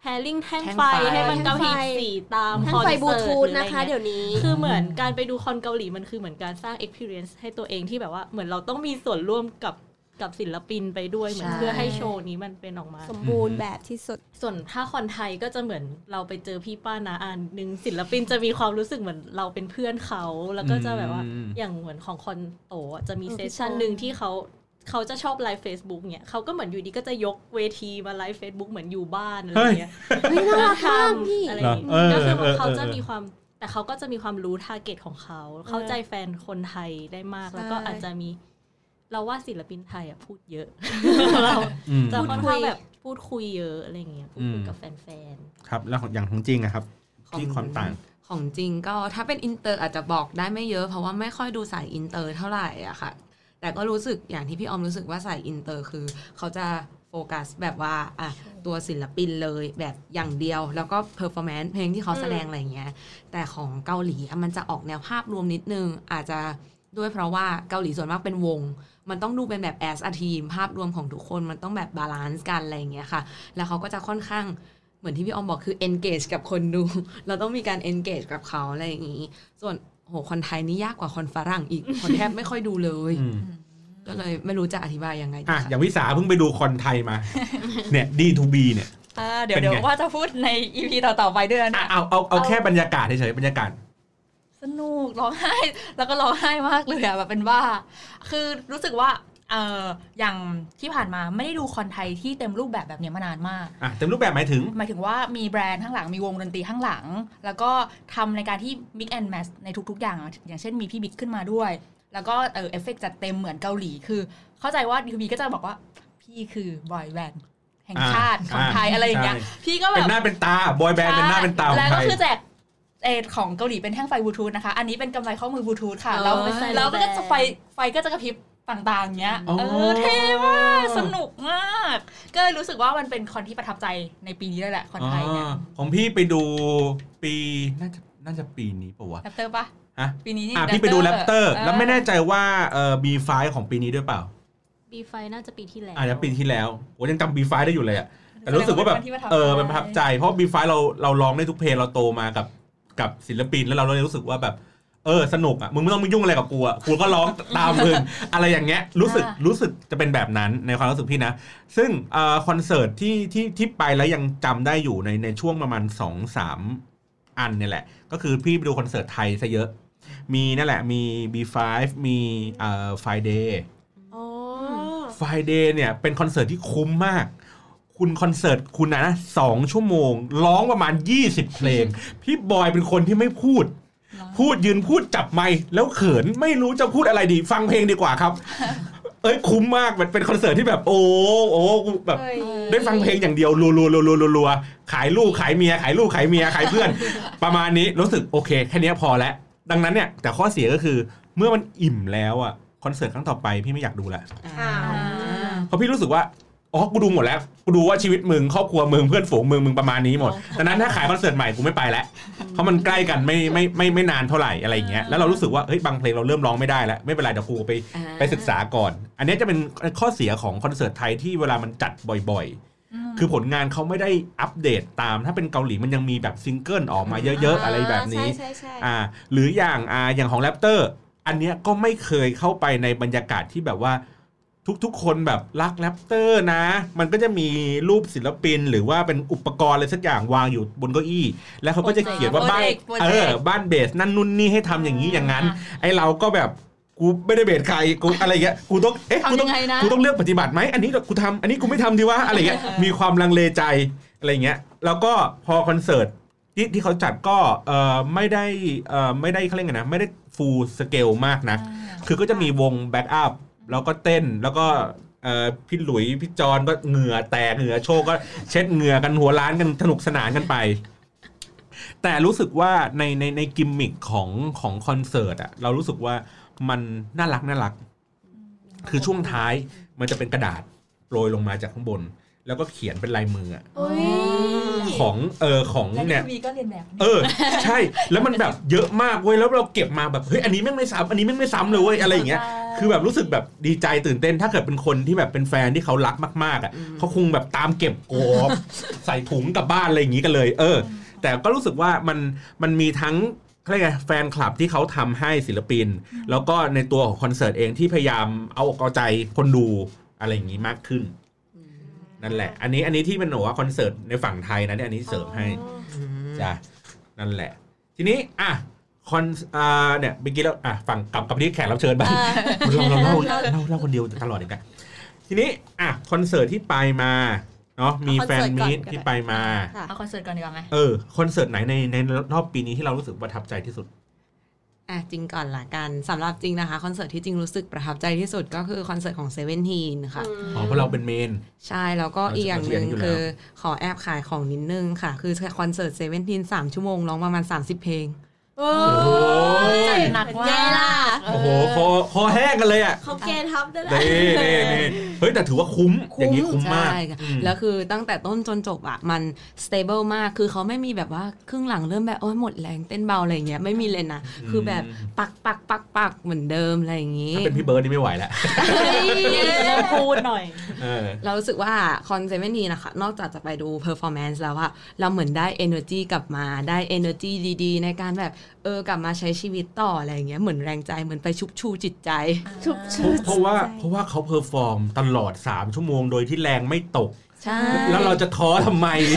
pairing แท่งไฟแท่งไฟให้มันกระพริบสีตามทั้งคอนไฟเสิร์ตบลูทูธหรืออไรนะคะงี้เดี๋ยวนี้คือเหมือนการไปดูคอนเกาหลีมันคือเหมือนการสร้าง experience ให้ตัวเองที่แบบว่าเหมือนเราต้องมีส่วนร่วมกับ กับศิลปินไปด้วยเหมือนใช่เพื่อให้โชว์นี้มันเป็นออกมา สมบูรณ์แบบที่สุด ส่วนถ้าคอนไทยก็จะเหมือนเราไปเจอพี่ป้านาอันหนึ่งศิลปินจะมีความรู้สึกเหมือนเราเป็นเพื่อนเขา แล้วก็จะแบบว่าอืมอย่างเหมือนของคอนโตอะจะมีอืม session พี่โตหนึ่งที่เขาเขาจะชอบไลฟ์ Facebook เนี่ยเขาก็เหมือนอยู่ดีก็จะยกเวทีมาไลฟ์ Facebook เหมือนอยู่บ้านอะไรอย่างเงี้ยเฮ้ยน่ารักมากพี่อะไรอย่างเหรอเอเงี้อยก็คือเออเขาจะเออมีความแต่เขาก็จะมีความรู้ target ของเขา เข้าใจแฟนคนไทยได้มากแล้วก็ใช่อาจจะมี เราว่าศิลปินไทยอะพูดเยอะเราอืมจะค่อนพูดคุข้างยแบบพูดคุยเยอะอะไรอย่างเงี้ยพูดคุยอืมกับแฟนครับ แล้วของอย่างของจริงอะครับของที่ความต่างของจริงก็ถ้าเป็นอินเตอร์อาจจะบอกได้ไม่เยอะ เพราะว่าไม่ค่อยดูสายอินเตอร์เท่าไหร่อะค่ะ แต่ก็รู้สึกอย่างที่พี่ออมรู้สึกว่าสายอินเตอร์คือ เขาจะโฟกัสแบบว่าอะตัวศิลปินเลยแบบอย่างเดียว แล้วก็ performance เพลงที่เขาแสดงอะไรอย่างเงี้ยแต่ของเกาหลีอะมันจะออกแนวภาพรวมนิดนึงอาจจะด้วยเพราะว่าเกาหลีส่วนมากเป็นวง มันต้องดูเป็นแบบ as a team ภาพรวมของทุกคนมันต้องแบบ balance กันอะไรอย่างเงี้ยค่ะ แล้วเขาก็จะค่อนข้างเหมือนที่พี่ออมบอกคือ engage กับคนดู เราต้องมีการ engage กับเขาอะไรอย่างงี้ ส่วนโหคนไทยนี่ยากกว่าคนฝรั่งอีก คนแทบไม่ค่อยดูเลยอืมก็เลยไม่รู้จะอธิบายยังไงดีอะค่ะอย่างวิสาเพิ่งไปดูคอนไทยมา เนี่ย D2B เนี่ยอ่าเดี๋ยวเป็นเดี๋ยวไงว่าจะพูดในอีพีต่อๆไปด้วยนะอะเนี่ยเอาเอาเอาแค่บรรยากาศเฉยๆบรรยากาศ สนุกร้องไห้ แล้วก็ร้องไห้มากเลยอะแบบเป็นว่า คือรู้สึกว่าเอออย่างที่ผ่านมาไม่ได้ดูคอนไทยที่เต็มรูปแบบแบบเนี้ยมานานมากอะเต็มรูปแบบหมายถึง หมายถึงว่ามี band ข้างหลังมีวงดนตรีข้างหลัง แล้วก็ทำในการที่ mix and match ในทุกๆ อย่างอะอย่างเช่นมีพี่บิ๊กขึ้นมาด้วย แล้วก็เออเอฟเฟกต์จัดเต็มเหมือนเกาหลีคือ เข้าใจว่าดีบีก็จะบอกว่าพี่คือ boy band แห่งชาติของไทยอ่าอะไรอย่างเงี้ยใช่พี่ก็แบเป็นบหน้าเป็นตา boy band เป็นหน้าเป็นตาของแล้วไทก็ยคือแจก เออของเกาหลีเป็นแท่งไฟบลูทูธนะคะ อันนี้เป็นกำไลข้อมือบลูทูธค่ะเออแล้วไปใส่แล้วก็ในแบรนด์จะไฟไฟก็จะกระพริบต่างๆเงี้ยอ๋อเออเท่มากสนุกมาก ก็เลยรู้สึกว่ามันเป็นคอนที่ประทับใจในปีนี้เลยแหละคอนไทยเนี่ยอ๋อของพี่ไปดูปีน่าจะน่าจะปีนี้ปะวะแรปเตอร์ปะฮะปีนี้นี่อะพี่ไปดูแรปเตอร์เออแล้วไม่แน่ใจว่าเอ่อ B5 ของปีนี้ด้วยเปล่าๆ B5 น่าจะปีที่แล้วอาจจะปีที่แล้วโหยังจำ B5 ได้อยู่เลยอะแต่รู้สึกว่าแบบแสดงเป็นคนที่ประทับเออใจมันประทับใจเพราะ B5 เราเราร้องได้ทุกเพลงเราโตมากับ กับศิลปินแล้วเราเลยรู้สึกว่าแบบเออสนุกอะมึงไม่ต้องมายุ่งอะไรกับกูอะกูก็ร้องตามมึงอะไรอย่างเงี้ยรู้สึกอ่ารู้สึกจะเป็นแบบนั้นในความรู้สึกพี่นะ ซึ่งเอ่อคอนเสิร์ตที่ที่ที่ไปแล้วยังจำได้อยู่ในในช่วงประมาณ2อสามอันเนี่ยแหละ ก็คือพี่ไปดูคอนเสิร์ตไทยซะเยอะ มีนั่นแหละมี B5 มีเอ่อ Friday อ๋อ Friday เนี่ยเป็นคอนเสิร์ตที่คุ้มมาก คุณคอนเสิร์ตคุณนะนะสองชั่วโมง ร้องประมาณ 20 เพลง พี่บอยเป็นคนที่ไม่พูด พูดยืนพูดจับไมค์แล้วเขินไม่รู้จะพูดอะไรดี ฟังเพลงดีกว่าครับ เอ้ยคุ้มมากมันเป็นคอนเสิร์ตที่แบบ โอ้โอ้แบบเฮ้ยได้ฟังเพลงอย่างเดียวรัวรัวรัวรัวรัวรัวขายลูกขายเมียขายลูกขายเมียขายเพื่อน ประมาณนี้รู้สึกโอเคแค่เนี้ยพอแล้วดังนั้นเนี่ยแต่ข้อเสียก็คือเมื่อมันอิ่มแล้วอะคอนเสิร์ตครั้งต่อไปพี่ไม่อยากดูละอ้าวเพราะพี่รู้สึกว่า อ๋อ กูดูหมดแล้ว กูดูว่าชีวิตมึงครอบครัวมึงเพื่อนฝูงมึงมึงประมาณนี้หมดดังนั้นถ้าขายคอนเสิร์ตใหม่กูไม่ไปแล้วเพราะมันใกล้กันไม่ไม่ไม่ไม่นานเท่าไหร่อะไรอย่างเงี้ย แล้วเรารู้สึกว่าเฮ้ยบางเพลงเราเริ่มร้องไม่ได้แล้ว ไม่เป็นไรเดี๋ยวกูไปอ่าไปศึกษาก่อน อันนี้จะเป็นข้อเสียของคอนเสิร์ตไทยที่เวลามันจัดบ่อยๆ คือผลงานเขาไม่ได้อัปเดตตาม ถ้าเป็นเกาหลีมันยังมีแบบซิงเกิลออกมาเยอะๆอะไรแบบนี้ใช่ใช่ใช่อ่าหรืออย่างอ่าอย่างของแรปเตอร์อันเนี้ยก็ไม่เคยเข้าไปในบรรยากาศที่แบบว่า ทุกๆ คนแบบรักแรปเตอร์นะ มันก็จะมีรูปศิลปินหรือว่าเป็นอุปกรณ์อะไรสักอย่างวางอยู่บนเก้าอี้ แล้วเขาก็จะเขียนว่าบ้านโปรเจกต์โปรเจกต์เออบ้าน base นั่นนู่นนี่ให้ทำอย่างนี้อย่างนั้น ไอเราก็แบบกูไม่ได้ base ใครกูอะไรเงี้ยกูต้องเอ๊ะกูต้องทำต้ยัองงไงนะกูต้องเลือกปฏิบัติไหมอันนี้กูทำอันนี้กูไม่ทำดีวะอะไรเงี้ยมีความลังเลใจอะไรเงี้ยแล้วก็พอคอนเสิร์ตที่ที่เขาจัดก็เออไม่ได้เออไม่ได้เขาเรียกไงนะไม่ได้ full scale มากนะคือก็จะมีวงแบ็กอัพ แล้วก็เต้นแล้วก็พี่หลุยพี่จอนก็เหงื่อแตกเหงื่อโชกก็เช็ดเหงื่อกันหัวล้านกันสนุกสนานกันไป แต่รู้สึกว่าในในในกิมมิคของของคอนเสิร์ตอะเรารู้สึกว่ามันน่ารักน่ารัก คือช่วงท้ายมันจะเป็นกระดาษโปรยลงมาจากข้างบน แล้วก็เขียนเป็นลายมืออะโอ้ยของเออของและเนี่ยทีวีก็เรียนแบบเออ ใช่ แล้วมันแบบเยอะมากเว้ยแล้วเราเก็บมาแบบเฮ้ยอันนี้แม่งไม่ซ้ำอันนี้แม่งไม่ซ้ำเลยเว้ยอะไรอย่างเงี้ยคือแบบรู้สึกแบบดีใจตื่นเต้นถ้าเกิดเป็นคนที่แบบเป็นแฟนที่เขารักมากๆอะเขาคงแบบตามเก็บโกบใส่ถุงกลับบ้านอะไรอย่างงี้กันเลย เออ แต่ก็รู้สึกว่ามันมันมีทั้งเขาเรียกไงแฟนคลับที่เขาทำให้ศิลปิน แล้วก็ในตัวของคอนเสิร์ตเองที่พยายามเอาอกเอาใจคนดูอะไรอย่างงี้มากขึ้น นั่นแหละ อันนี้อันนี้ที่เป็นหนูว่าคอนเสิร์ตในฝั่งไทยนะเนี่ยอันนี้เสริมให้จ้ะนั่นแหละ ทีนี้อะคอนอ่าเนี่ยเมื่อกี้แล้วอะฝั่งกลับกับที่แขกรับเชิญบ้างเราเราเล่าเล่าเล่าคนเดียวตลอดเลยกันทีนี้อะคอนเสิร์ตที่ไปมาเนาะมี fan meet ที่ไปมาค่ะเอาคอนเสิร์ตก่อนดีกว่าไหมเออคอนเสิร์ตไหนในในรอบปีนี้ที่เรารู้สึกประทับใจที่สุด อะจริงก่อนละกันสำหรับจริงนะคะ คอนเสิร์ตที่จริงรู้สึกประทับใจที่สุดก็คือคอนเสิร์ตของเซเว่นทีนค่ะ อ๋อ เพราะเราเป็น main ใช่แล้วก็เราจะอีกอย่างหนึ่งเราเชียร์อยู่แล้วคือขอแอบขายของนิดนึงค่ะ คือคอนเสิร์ตเซเว่นทีนสามชั่วโมงร้องประมาณ 30 เพลง โอ้โอ้ยจัดหนักว่าไงล่ะโอ้โหคอคอแห้งกันเลยอะเขาเกทับได้แหละนี่นี่นี่เฮ้ยแต่ถือว่าคุ้มอย่างนี้คุ้มมากใช่ค่ะอืมแล้วคือตั้งแต่ต้นจนจบอะมัน stable มากคือเขาไม่มีแบบว่าครึ่งหลังเริ่มแบบโอ้ยหมดแรงเต้นเบาอะไรอย่างเงี้ยไม่มีเลยนะคือแบบปักปักปักปักเหมือนเดิมอะไรอย่างงี้ถ้าเป็นพี่เบิร์ดนี่ไม่ไหวแล้วเริ่มพูดหน่อยเออเรารู้สึกว่าคอนเซเว่นนี้นะคะนอกจากจะไปดู performance แล้วอะเราเหมือนได้ energy กลับมาได้ energy ดีๆ ในการแบบเออกลับมาใช้ชีวิตต่ออะไรอย่างเงี้ยเหมือนแรงใจเหมือนไปชุบชูจิตใจชุบเพชุราะบเพราะว่าเพราะว่าเขา perform ตลอด 3 ชั่วโมงโดยที่แรงไม่ตกใช่แล้วเราจะท้อทำไมเนี่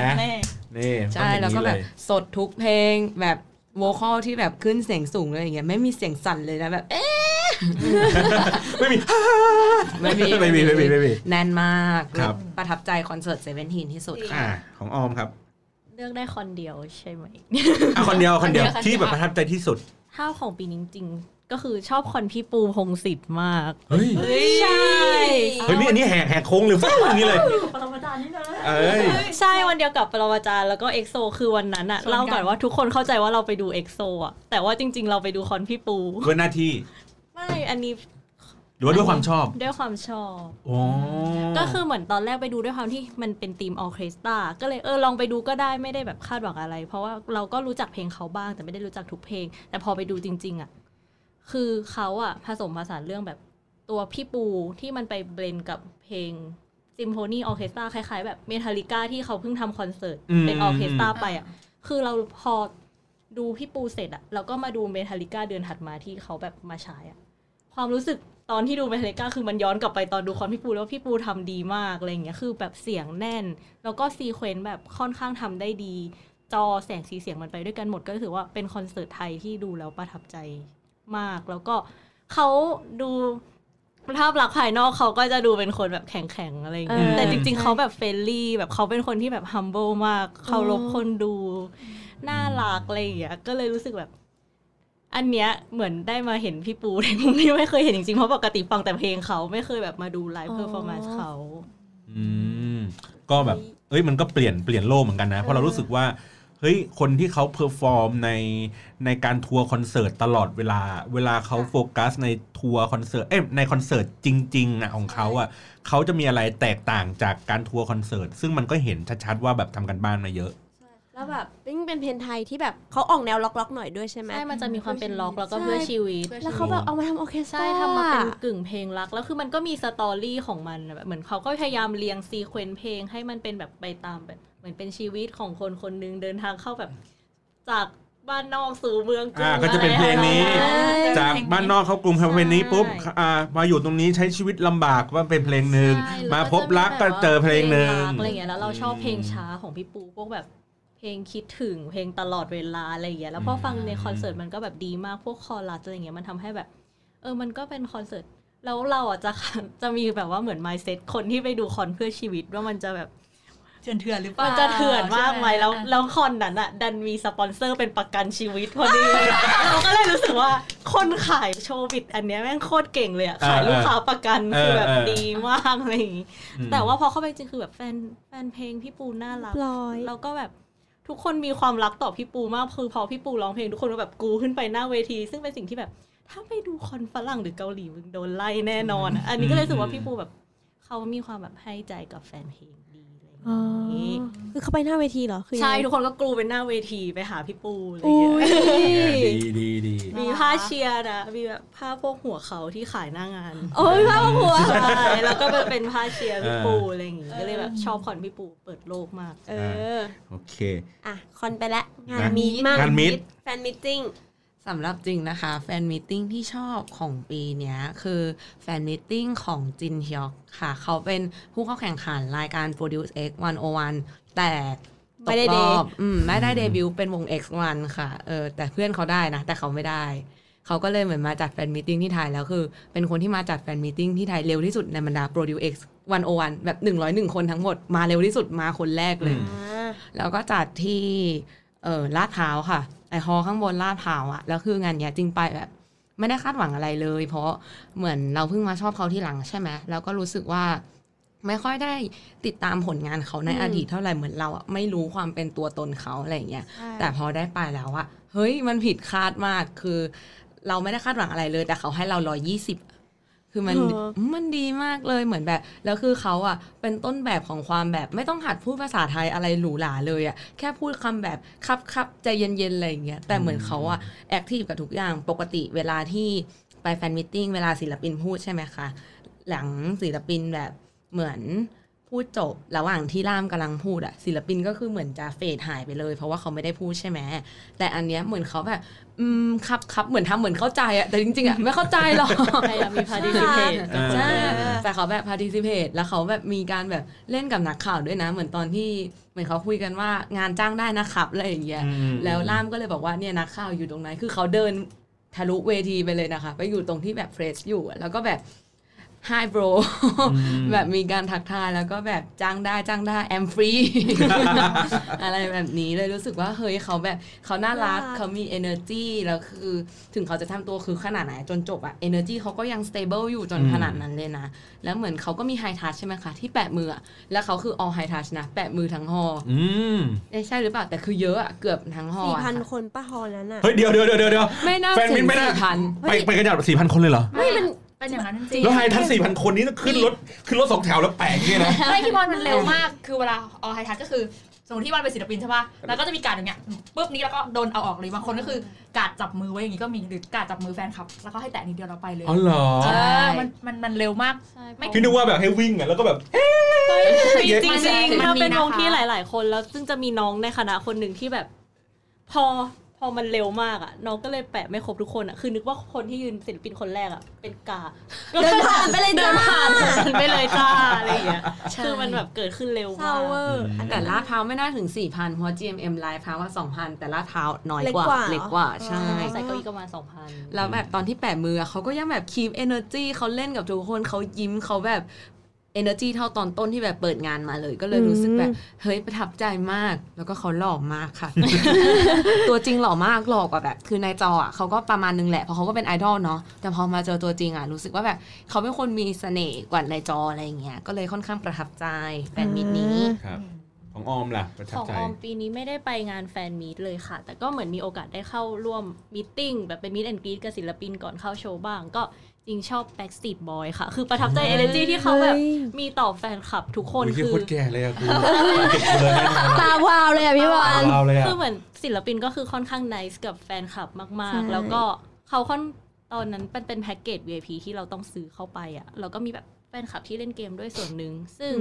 นะแน่นี่ใช่ต้องอย่างแล้วก็นี้แบเลบยสดทุกเพลงแบบ vocal ที่แบบขึ้นเสียงสูงเลยอย่างเงี้ยไม่มีเสียงสั่นเลยนะแบบเอ๊ะไม่มีไม่มีไม่มีไม่มีไม่มีแน่นมากครับประทับใจคอนเสิร์ตเซเว่นทีนที่สุดค่ะอ่าของออมครับ เลือกได้คนเดียวใช่ไหมอะคนเดียวคนเดียวคนเดียวที่แบบประทับใจที่สุดถ้าของปีนี้จริงๆก็คือชอบคอนพี่ปูพงษ์สิทธิ์มาก เฮ้ย ใช่ เฮ้ยนี่อันนี้แหกแหกโค้งหรือฟ้าอย่างนี้เลยปรมาจารย์นี่นะเอ้ยใช่วันเดียวกับปรมาจารย์แล้วก็เอ็กโซคือวันนั้นอะชนกันเล่าก่อนว่าทุกคนเข้าใจว่าเราไปดูเอ็กโซอะแต่ว่าจริง ๆ เราไปดูคอนพี่ปูด้วยหน้าที่ ไม่ อันนี้ห รือว่าด้วยความชอบ ด้วยความชอบโอ้ก็คือเหมือนตอนแรกไปดูด้วยความที่มันเป็นทีมออร์เคสตราก็เลยเออลองไปดูก็ได้ไม่ได้แบบคาดหวังอะไร เพราะว่าเราก็รู้จักเพลงเขาบ้างแต่ไม่ได้รู้จักทุกเพลง แต่พอไปดูจริง ๆอะคือเขาอะผสมผสานเรื่องแบบตัวพี่ปูที่มันไป blend กับเพลงซิมโฟนีออร์เคสตราคล้ายๆ แบบเมทัลิก้าที่เขาเพิ่งทำคอนเสิร์ตเป็นออร์เคสตราไปอะคือเราพอดูพี่ปูเสร็จอะแล้วก็มาดูเมทัลิก้าเดือนถัดมาที่เขาแบบมาฉายอะความรู้สึก ตอนที่ดูเมทัลิก้าคือมันย้อนกลับไปตอนดูคอนพี่ปูแล้วว่าพี่ปูทำดีมากอะไรอย่างเงี้ยคือแบบเสียงแน่น แล้วก็ sequence แบบค่อนข้างทำได้ดี จอแสงสีเสียงมันไปด้วยกันหมดก็ถือว่าเป็นคอนเสิร์ตไทยที่ดูแล้วประทับใจมาก แล้วก็เขาดูภาพลักษณ์ภายนอกเขาก็จะดูเป็นคนแบบแข็งๆอะไรอย่างเงี้ยแต่จริงๆเขาแบบ friendly แบบเขาเป็นคนที่แบบ humble มากเคารพคนดู น่ารักอะไรอย่างเงี้ยก็เลยรู้สึกแบบ อันเนี้ยเหมือนได้มาเห็นพี่ปูในมุมที่ไม่เคยเห็นจริงๆ เพราะปกติฟังแต่เพลงเขาไม่เคยแบบมาดู live performance เขาอืมก็แบบเอ้ยมันก็เปลี่ยนเปลี่ยนโลกเหมือนกันนะ เพราะเรารู้สึกว่าเฮ้ยคนที่เขา perform ในในการทัวร์คอนเสิร์ตตลอดเวลา เวลาเขาโฟกัสในทัวร์คอนเสิร์ตเอ้ยในคอนเสิร์ตจริงๆอะของเขาอะเขาจะมีอะไรแตกต่างจากการทัวร์คอนเสิร์ตซึ่งมันก็เห็นชัดๆว่าแบบทำการบ้านมาเยอะ แล้วแบบยิ่งเป็นเพลงไทยที่แบบเขาออกแนวร็อกๆหน่อยด้วยใช่ไหมใช่ มันจะมีความเป็นร็อกแล้วก็เพื่อชีวิต แล้วเขาแบบเอามาทำออร์เคสตราใช่ทำมาเป็นกึ่งเพลงรัก แล้วคือมันก็มี story ของมันอะแบบเหมือนเขาก็พยายามเรียง sequence เพลงให้มันเป็นแบบไปตามแบบเหมือนเป็นชีวิตของคนคนหนึ่งเดินทางเข้าแบบจากบ้านนอกสู่เมืองกรุงอ่าก็จะเป็นเพลงนี้อะไรจากบ้านนอกเขากรุงทำเพลงนี้ปุ๊บใช่อ่ามาอยู่ตรงนี้ใช้ชีวิตลำบากว่าเป็นเพลงหนึ่งใช่มาพบรักก็เจอเพลงหนึ่งเพลรักอะไรเงี้ยแล้วเราชอบเพลงช้าของพี่ปูพวกแบบเพ ลงคิดถึงเพลงตลอดเวลาอะไรอย่างเงี้ยแล้วพอฟังในคอนเสิร์ตมันก็แบบดีมากพวกคอรัสอะไรเงี้ยมันทำให้แบบ เออมันก็เป็นคอนเสิร์ตแล้วเราอะจะจะมีแบบว่าเหมือน mindset คนที่ไปดูคอนเพื่อชีวิตว่ามันจะแบบเถื่อนเถื่อนๆหรือเปล่ามันจะเถื่อนมากไหมใช่แล้วแล้วคอนนั้นอะ ดันมีสปอนเซอร์เป็นประกันชีวิตพอดีเราก็เลยรู้สึกว่าคนขายโชว์บิดอันเนี้ยแม่งโคตรเก่งเลยอะขายลูกค้าประกันคือแบบดีมากอะไรอย่างงี้แต่ว่าพอเข้าไปจริงคือแบบแฟนแฟนเพลงพี่ปูน่ารักลอยแล้วก็แบบ ทุกคนมีความรักต่อพี่ปูมากคือพอพี่ปูร้องเพลงทุกคนก็แบบกูขึ้นไปหน้าเวที ซึ่งเป็นสิ่งที่แบบ ถ้าไปดูคอนฝรั่งหรือเกาหลีมึงโดนไล่แน่นอนอะอันนี้ก็เลยรู้สึกว่าพี่ปูแบบ เขามีความแบบให้ใจกับแฟนเพลง คือเขาไปหน้าเวทีเหรอคือยังไงใช่ทุกคนก็กรูเป็นหน้าเวทีไปหาพี่ปูอะไรอย่างเงี้ยดีดีดีมีผ้าเชียร์นะมีแบบผ้าโพกหัวเขาที่ขายหน้างาน โอ้ยโพกหัวใช่แล้วก็เป็นผ้าเชียร์พี่ปูอะไรอย่างงี้ก็เลยแบบชอบคอนพี่ปูเปิดโลกมาก เออโอเคอะคอนไปแล้วงานงานมีมากงานมีต fan meeting สำหรับจริงนะคะ fan meeting ที่ชอบของปีเนี้ยคือแฟนมิทติ้งของจินฮยอกค่ะ เขาเป็นผู้เข้าแข่งขันรายการ Produce X 101 แต่ตไม่กได้รเดอบอืมไม่ได้เดบิวต์เป็นวง X1 ค่ะเออแต่เพื่อนเขาได้นะ แต่เขาไม่ได้ เขาก็เลยเหมือนมาจัดแฟนมิทติ้งที่ไทยแล้วคือ เป็นคนที่มาจัดแฟนมิทติ้งที่ไทยเร็วที่สุดในบรรดา Produce X 101 แบบ 101 คนทั้งหมดมาเร็วที่สุดมาคนแรกเลยอ่าแล้วก็จัดที่เออลาดพร้าวค่ะ ไอ hall ข้างบนลาดพร้าวอะแล้วคืองานเนี้ยจริงไปแบบไม่ได้คาดหวังอะไรเลย เพราะเหมือนเราเพิ่งมาชอบเขาที่หลังใช่ไหมแล้วก็รู้สึกว่าไม่ค่อยได้ติดตามผลงานเขาในอืมอดีตเท่าไหร่เหมือนเราอะไม่รู้ความเป็นตัวตนเขาอะไรอย่างเงี้ยใช่แต่พอได้ไปแล้วอะเฮ้ยมันผิดคาดมากคือ เราไม่ได้คาดหวังอะไรเลย แต่เขาให้เราร้อยี่สิบ คือมันเออมันดีมากเลยเหมือนแบบแล้วคือเขาอะเป็นต้นแบบของความแบบไม่ต้องหัดพูดภาษาไทยอะไรหรูหราเลยอะแค่พูดคำแบบครับครับใจเย็นๆอะไรอย่างเงี้ยแต่เหมือนเขาอะ active กับทุกอย่างปกติเวลาที่ไปแฟนมิทติ้งเวลาศิลปินพูดใช่ไหมคะหลังศิลปินแบบเหมือน พูดจบระหว่างที่ล่ามกำลังพูดอะศิลปินก็คือเหมือนจะ fade หายไปเลย เพราะว่าเขาไม่ได้พูดใช่ไหมแต่อันเนี้ยเหมือนเขาแบบอืมครับครับเหมือนทำเหมือนเข้าใจอะแต่จริงๆอะไม่เข้าใจหรอกพยายามมี participate กับคนใช่อื่นแต่เขาแบบ participate แล้วเขาแบบมีการแบบเล่นกับนักข่าวด้วยนะ เหมือนตอนที่เหมือนเขาคุยกันว่างานจ้างได้นะครับอะไรอย่างเงี้ยอืมแล้วล่ามก็เลยบอกว่าเนี่ยนักข่าวอยู่ตรงไหนคือเขาเดินทะลุเวทีไปเลยนะคะ ไปอยู่ตรงที่แบบเฟรชอยู่อะแล้วก็แบบ hi bro แบบมีการทักทายแล้วก็แบบจ้างได้จ้างได้ I'm free อะไรแบบนี้เลยรู้สึกว่าเฮ้ยเขาแบบเขาน่ารักน่ารักเขามี energy แล้วคือถึงเขาจะทำตัวคือขนาดไหนจนจบอะ energy เขาก็ยัง stable อยู่จนอืมขนาดนั้นเลยนะ แล้วเหมือนเขาก็มี high touch ใช่ไหมคะ ที่แปะมืออะแล้วเขาคือ all high touch นะ แปะมือทั้งหออืมเอ๊ะใช่หรือเปล่า แต่คือเยอะอะเกือบทั้งหอสี่อะพันค่ะคนป้าฮอลนั้นอะเฮ้ยเดี๋ยวเดี๋ยวเดี๋ยวเดี๋ยวไม่น่าแฟนมิถึตงไม่น่าสี่พันไปไปกันอย่างสี่พันคนเลยเหรอไม่มัน เป็นอย่างนั้นจริงแล้วไฮทัชสี่พันคนนี้ต้องขึ้นรถขึ้นรถสองแถวแล้วแปลกเนี่ยนะไม่พี่บอลมันเร็วมากคือเวลาออไฮทัชก็คือสมมติที่บอลเป็นศิลปินใช่ป่ะ แล้วก็จะมีการดอย่างเงี้ยปุ๊บนี้แล้วก็โดนเอาออกเลย บางคนก็คือการดจับมือไว้อย่างงี้ก็มี หรือการดจับมือแฟนคลับ แล้วก็ให้แตะนิดเดียวเราไปเลย อ๋อเหรอเออมันมันมันเร็วมากใช่ไม่พี่นึกว่าแบบให้วิ่งอะแล้วก็แบบจริงจริงมันมีๆถ้าเป็นนะคะวงที่หลาย ๆ คนแล้วซึ่งจะมีน้องในคณะคนหนึ่งที่แบบ พอพ อมันเร็วมากอะ น้องก็เลยแปะไม่ครบทุกคนอะ คือนึกว่าคนที่ยืนศิลปินคนแรกอะ เป็นกาเดินผ่านไปเลยเดิจ้านผ่านไปเลยจ้าอะไรอย่างเงี้ยคือมันแบบเกิดขึ้นเร็วเศร้ามากเวอร์แต่ลาดพร้าวไม่น่าถึง 4,000เพราะ GMM ไลฟ์พร้าวว่า 2,000 แต่ลาดพร้าวน้อยเล็กกว่ากว่าเล็กกว่าใช่ใส่เก้าอี้ก็มาสองพันแล้วแบบตอนที่แปะมืออะเขาก็ยังแบบคี p energy เขาเล่นกับทุกคนเขายิ้มเขาแบบ เอเนอร์จีเท่าตอนต้นที่แบบเปิดงานมาเลย ก็เลยรู้สึกแบบเฮ้ยประทับใจมาก แล้วก็เขาหล่อมากค่ะ ตัวจริงหล่อมากหล่อกว่าแบบ คือในจออะเขาก็ประมาณนึงแหละเพราะเขาก็เป็นไอดอลเนาะแต่พอมาเจอตัวจริงอะรู้สึกว่าแบบเขาเป็นคนมีเสน่ห์กว่าในจออะไรอย่างเงี้ยก็เลยค่อนข้างประทับใจแฟนมิตนี้ครับของออมล่ะประทับของใจออมปีนี้ไม่ได้ไปงานแฟน meet เลยค่ะ แต่ก็เหมือนมีโอกาสได้เข้าร่วม meeting แบบเป็น meet and greet กับศิลปินก่อนเข้าโชว์บ้าง ก็ จริงชอบ Backstreet Boys ค่ะ คือประทับใจ energy ที่เขาแบบเฮ้ยมีต่อแฟนคลับทุกคนโอ้ยคือโคตรแก่เลยอะกูเก็บเลยแน่นอนตาวาวเลยอะพี่บอลเราเลยอะคือเหมือนศิลปินก็คือค่อนข้าง nice กับแฟนคลับมากใช่ๆแล้วก็เขาค่อนตอนนั้นเป็นเป็นแพ็กเกจ VIP ที่เราต้องซื้อเข้าไปอะแล้วก็มีแบบแฟนคลับที่เล่นเกมด้วยส่วนหนึ่ง ซึ่ง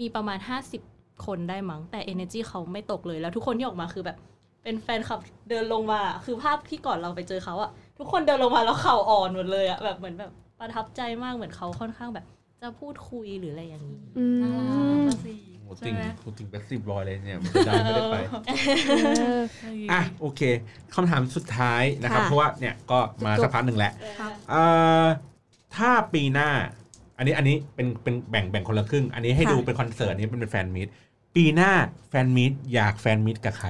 มีประมาณ 50 คนได้มั้ง แต่ energy เขาไม่ตกเลย แล้วทุกคนที่ออกมาคือแบบเป็นแฟนคลับเดินลงมา คือภาพที่ก่อนเราไปเจอเขาอะ ทุกคนเดินลงมาแล้วเข่าอ่อนหมดเลยอะแบบเหมือนแบบประทับใจมากเหมือนเขาค่อนข้างแบบ จะพูดคุยหรืออะไรอย่างนี้อืมโหติ่งโหติ่งแบสซิบรอยเลยเนี่ยไม่ได้ไม่ได้ไปเอออะโอเคคำถามสุดท้ายนะครับค่ะเพราะว่าเนี่ยก็มาสักพักหนึ่งแล้วครับเอ่อถ้าปีหน้า อันนี้อันนี้เป็นเป็นแบ่งแบ่งคนละครึ่ง อันนี้ให้ค่ะดูเป็นคอนเสิร์ตอันนี้เป็นแฟนมีตปีหน้าแฟนมีตอยากแฟนมีตกับใคร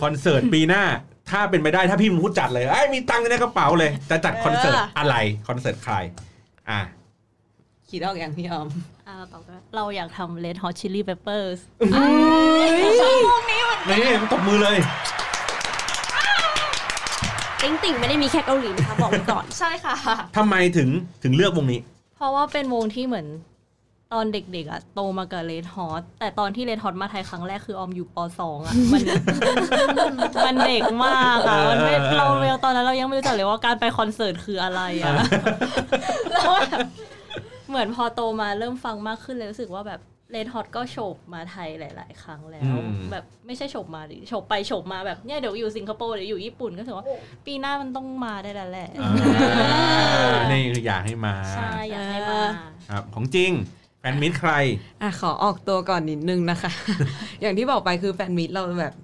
คอนเสิร์ตปีหน้า ถ้าเป็นไปได้ถ้าพี่มูดจัดเลยไอ้ยมีตังค์ในกระเป๋าเลยจะจัดคอนเสิร์ตอะไรคอนเสิร์ตใครอะคิดออกอย่างพี่ออมอ่าต่อไปเราอยากทำ Red Hot Chili Peppers นี่ตบมือเลยติ่งติ่งไม่ได้มีแค่เกาหลีนะคะบอกไว้ก่อน ใช่ค่ะทำไมถึงถึงเลือกวงนี้ เพราะว่าเป็นวงที่เหมือน ตอนเด็กๆอะโตมากับ Red Hot แต่ตอนที่ Red Hot มาไทยครั้งแรกคือออมอยู่ป .2 อะมันมันเด็กมากอะมันไม่เราเราตอนนั้นเรายังไม่รู้จักเลยว่าการไปคอนเสิร์ตคืออะไรอะแล้วแบบเหมือนพอโตมาเริ่มฟังมากขึ้นเลยรู้สึกว่าแบบเลดฮอตก็โฉบมาไทยหลาย ๆ ครั้งแล้วอืมแบบไม่ใช่โฉบมาดิโฉบไปโฉบมาแบบเนี่ยเดี๋ยวอยู่สิงคโปร์เดี๋ยวอยู่ญี่ปุ่นก็ถือว่าปีหน้ามันต้องมาได้แล้วแหละอ่านี่คืออยากให้มา ใช่ อยากให้มาครับของจริง แฟน meet ใครอะขอออกตัวก่อนนิดนึงนะคะ อย่างที่บอกไปคือแฟน meet เราแบบ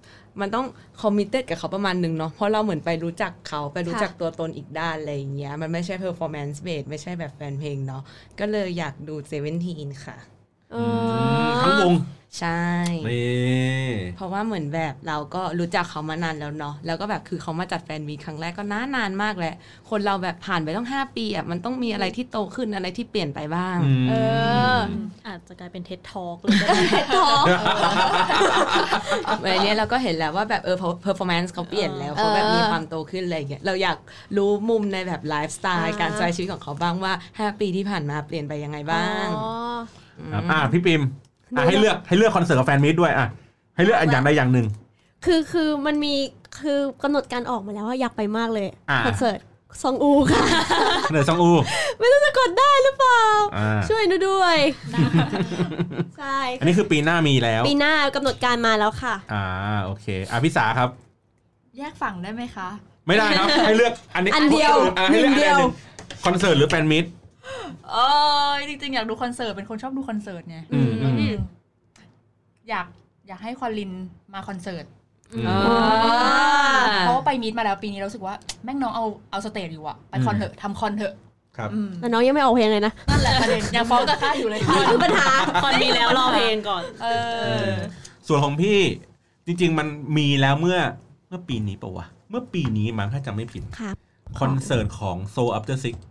มันต้อง committed กับเขาประมาณหนึ่งเนาะเพราะเราเหมือนไปรู้จักเขาไปรู้จักตัวตนอีกด้านอะไรอย่างเงี้ยมันไม่ใช่ performance base ไม่ใช่แบบแฟนเพลงเนาะก็เลยอยากดู Seventeen ค่ะ ทั้งวงใช่ นี่เพราะว่าเหมือนแบบเราก็รู้จักเขามานานแล้วเนาะแล้วก็แบบคือเขามาจัดแฟนมีตครั้งแรกก็นานนานมากแหละคนเราแบบผ่านไปต้อง 5 ปีอะมันต้องมีอะไรที่โตขึ้นอะไรที่เปลี่ยนไปบ้างอืมเออ อาจจะกลายเป็นเท็ดทอ l k เลยก็ได้ท้องวันนี้เราก็เห็นแล้วว่าแบบเออ performance เขาเปลี่ยนแล้วเขาแบบมีความโตขึ้นอะไรอย่างเงี้ยเราอยากรู้มุมในแบบไลฟ์สไตล์อ่าการใช้ชีวิตของเขาบ้างว่า 5 ปีที่ผ่านมาเปลี่ยนไปยังไงบ้างอ๋อ ครับอะพี่ปิมอะให้เลือกให้เลือกคอนเสิร์ตกับแฟนมิตรด้วยอะให้เลือกอันอย่างใดอย่างหนึ่งคือคือมันมีคือกำหนดการออกมาแล้วว่าอยากไปมากเลยอ่า คอนเสิร์ตซองอูค่ะเหนือซองอู ไม่รู้จะกดได้หรือเปล่า อ่า ช่วยหนูด้วย ใช่อันนี้คือปีหน้ามีแล้ว ปีหน้ากำหนดการมาแล้วค่ะ อ่าโอเคอะพี่สาครับ แยกฝั่งได้ไหมคะ ไม่ได้ครับ ให้เลือกอันนี้อันเดียวอะให้เลือกหนึ่งเดียว อันหนึ่งคอนเสิร์ตหรือแฟนมิตร เออจริงๆ อยากดูคอนเสิร์ตเป็นคนชอบดูคอนเสิร์ตไงอืมอืมอืมอยากอยากให้ควอลินมาคอนเสิร์ตอ่าเพราะว่าไปมีดมาแล้วปีนี้เรารู้สึกว่าแม่งน้องเอาเอาสเตจอยู่อะไปคอนเถอะทำคอนเถอะครับอืมแต่น้องยังไม่ออกเพลงเลยนะนั่นแหละประเด็นยังฟ้องกับข้าอยู่เลยค่ะคือปัญหาคอนมีแล้วรอเพลงก่อน เออ ส่วนของพี่จริง ๆ มันมีแล้วเมื่อเมื่อปีนี้ปะวะเมื่อปีนี้มั้งถ้าจำไม่ผิดครับคอนเสิร์ตของ Soul After Six อ๋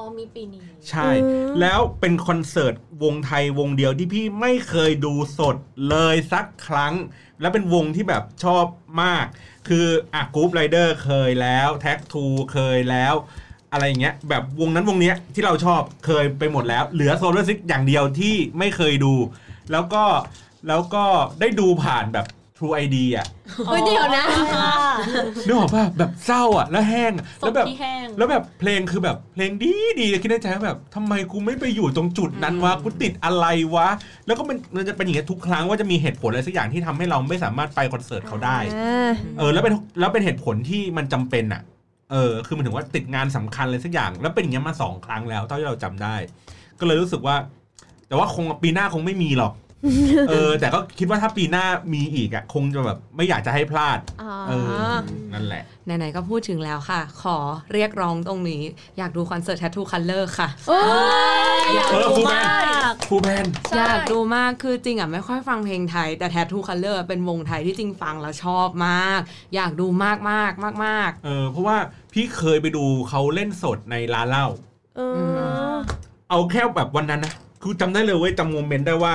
อมีปีนี้ ใช่อืมแล้วเป็นคอนเสิร์ตวงไทยวงเดียวที่พี่ไม่เคยดูสดเลยสักครั้ง แล้วเป็นวงที่แบบชอบมาก คืออะ Groove Riders เคยแล้ว TKO เคยแล้วอะไรอย่างเงี้ยแบบวงนั้นวงเนี้ยที่เราชอบเคยไปหมดแล้ว เหลือโซล a r ซิกอย่างเดียวที่ไม่เคยดู แล้วก็แล้วก็ได้ดูผ่านแบบ True True ID อะเฮ้ยเดี๋ยวนะนึกออกป่ะแบบเศร้าอะ แล้วแห้งอะศแล้วพแบบที่แห้งแล้วแบบเพลงคือแบบเพลงดีดีคิดในใจว่าแบบทำไมกูไม่ไปอยู่ตรงจุดนั้นวะกูติดอะไรวะ แล้วก็มันมันจะเป็นอย่างเงี้ยทุกครั้งว่าจะมีเหตุผลอะไรสักอย่างที่ทำให้เราไม่สามารถไปคอนเสิร์ตเขาได้เออแล้วเป็นแล้วเป็นเหตุผลที่มันจำเป็นอะเออคือมันถึงว่าติดงานสำคัญเลยสักอย่าง แล้วเป็นอย่างเงี้ยมาสองครั้งแล้วเท่าที่เราจำได้ ก็เลยรู้สึกว่า แต่ว่าคงปีหน้าคงไม่มีหรอก เออแต่ก็คิดว่าถ้าปีหน้ามีอีกอะคงจะแบบไม่อยากจะให้พลาดอ๋อเออนั่นแหละไหนๆก็พูดถึงแล้วค่ะ ขอเรียกร้องตรงนี้ อยากดูคอนเสิร์ต Tattoo Color ค่ะโอ้ยอยากเออดูฟูลแบมนด์ากฟูลแบนอยากดูมากคือจริงอะไม่ค่อยฟังเพลงไทย แต่ Tattoo Color เป็นวงไทยที่จริงฟังแล้วชอบมาก อยากดูมากมากมากมากเออเพราะว่าพี่เคยไปดูเขาเล่นสดในร้านเหล้าเออเอาแค่แบบวันนั้นนะคือจำได้เลยเว้ยจำ moment ได้ว่า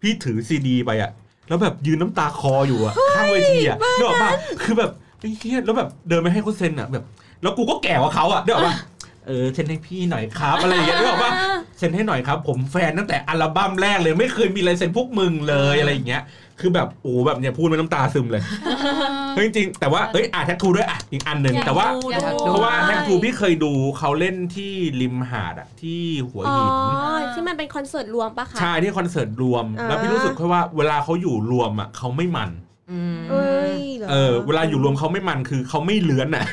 พี่ถือซีดีไปอะแล้วแบบยืนน้ำตาคออยู่อะข้างเวทีอะนึกออกปะคือแบบไอ้เหี้ยแล้วแบบเดินไปให้เขาเซ็นอะแบบ แล้วกูก็แก่กว่าเขาอะนึกออกปะเออเซ็นให้พี่หน่อยครับอะไรอย่างเงี้ยนึกออกปะเซ็นให้หน่อยครับ ผมแฟนตั้งแต่อัลบั้มแรกเลยไม่เคยมีลายเซ็นพวกมึงเลยอะไรอย่างเงี้ย คือแบบโอ้แบบเนี่ยพูดไม่น้ำตาซึมเลย เฮ้ยจริงๆแต่ว่าเอ้ยอะแท็กทูด้วยอะอีกอันหนึ่งแต่ว่า อยากดู เพราะว่าด้วยแท็กทูพี่เคยดูเขาเล่นที่ริมหาดอะที่หัวอ๋อ หิน ที่มันเป็นคอนเสิร์ตรวมปะคะ ใช่ที่คอนเสิร์ตรวม อ่า แล้วพี่รู้สึกแค่ว่าเวลาเขาอยู่รวมอะเขาไม่มันๆอืมเอ้ยหรเออเวลาอยู่รวมเขาไม่มันคือเขาไม่เลื้อนอะ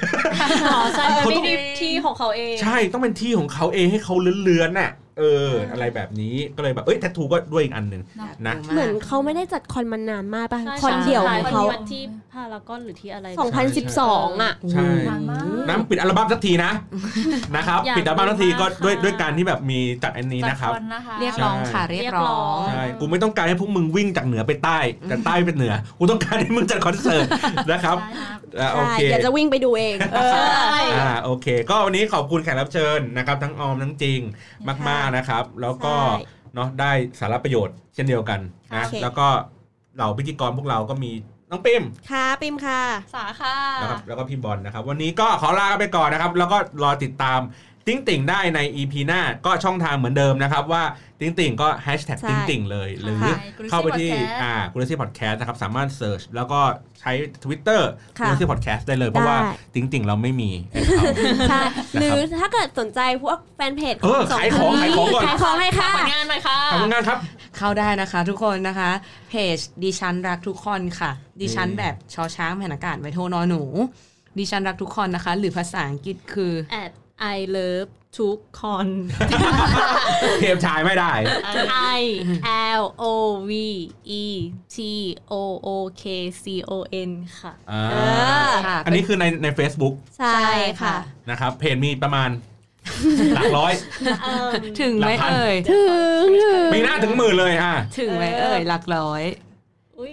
อ๋อใช่เขาไม่ต้องได้ที่ของเขาเอง ใช่ต้องเป็นที่ของเขาเองให้เขาเลื้อนๆน่ะ เออ อะไรแบบนี้ก็เลยแบบเอ้ยแททูก็ด้วยอีกอันหนึ่งนะเหมือนเขาไม่ได้จัดคอนมานานมากปะใช่คอนเดี่ยวของเขาวันที่พารากอนหรือที่อะไร 2012 อะใช่นานมากน้ำปิดอัลบั้มสักทีนะนะครับอยากปิดอัลบั้มสักทีก็ดูมากด้วยค่ะด้วยการที่แบบมีจัดอันนี้นะครับจัดนะคะเรียกร้องค่ะเรียกร้องใช่กูไม่ต้องการให้พวกมึงวิ่งจากเหนือไปใต้จากใต้ไปเหนือกูต้องการให้มึงจัดคอนเสิร์ตนะครับใช่ครับอะโอใช่เคเดี๋ยวจะวิ่งไปดูเองเอออ่าโอเค ก็วันนี้ขอบคุณแขกรับเชิญนะครับ ทั้งออมทั้งจริงมากๆนะครับ แล้วก็ใช่เนาะได้สาระประโยชน์เช่นเดียวกันนะโอเคแล้วก็เหล่าพิธีกรพวกเราก็มีน้องปิมค่ะปิมค่ะ สาค่ะนะครับแล้วก็พี่บอลนะครับ วันนี้ก็ขอลากันไปก่อนนะครับ แล้วก็รอติดตาม ติ้งติ่งได้ใน EP หน้าก็ช่องทางเหมือนเดิมนะครับว่าติ้งติ่งก็แฮชแท็กใช่ติ้งติ่งเลย หรือใช่เข้าไปที่ Galaxy Podcast อ่า Galaxy Podcast นะครับ สามารถเซิร์ชแล้วก็ใช้ Twitter ค่ะ Galaxy Podcast ได้เลย เพราะว่าได้ติ้งติ่งเราไม่มี account ใช่นะครับหรือถ้าเกิดสนใจพวกแฟนเพจเออสขายของคนขายของก่อนขายของให้ค่ะผลงานหน่อยค่ะขอบคุณงานครับ เข้าได้นะคะทุกคนนะคะเพจดิฉันรักทุกคนค่ะ ดิฉันนี่แบบชอช้างแผ่นอากาศไว้โทนอหนูดิฉันรักทุกคนนะคะ หรือภาษาอังกฤษคือ at I love ทุกคน เทปชายไม่ได้ I L O V E T O O K C O N ค่ะอ่าเออค่ะอันนี้คือในใน Facebook ใช่ค่ะนะครับ เพจมีประมาณหลักร้อย ถึงไหมหลักพันเอ่ย ถึง ถึง มีหน้าถึงหมื่นเลยอะ ถึงไหมเอ่ย หลักร้อยอุ้ย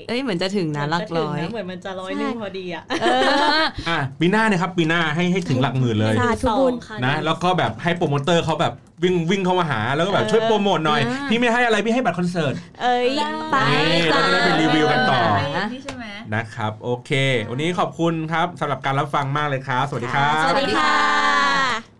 เอ้ยเหมือนจะถึงนะหลักร้อยเหมือนมันจะร้อยหนึ่งพอดีอะเอออะปีหน้าเนะครับปีหน้าให้ให้ถึงหลักหมื่นเลยสาธุบุญค่ะนะแล้วก็แบบให้โปรโมเตอร์เขาแบบวิ่งวิ่งเข้ามาหาแล้วก็แบบช่วยโปรโมทหน่อยอ่าพี่ไม่ให้อะไรพี่ให้บัตรคอนเสิร์ต เอ้ยไปนี่จ้าเราจะได้ไปรีวิวกันต่อนี่ใช่ไหมนะครับ โอเค วันนี้ขอบคุณครับสำหรับการรับฟังมากเลยครับ สวัสดีครับ สวัสดีค่ะ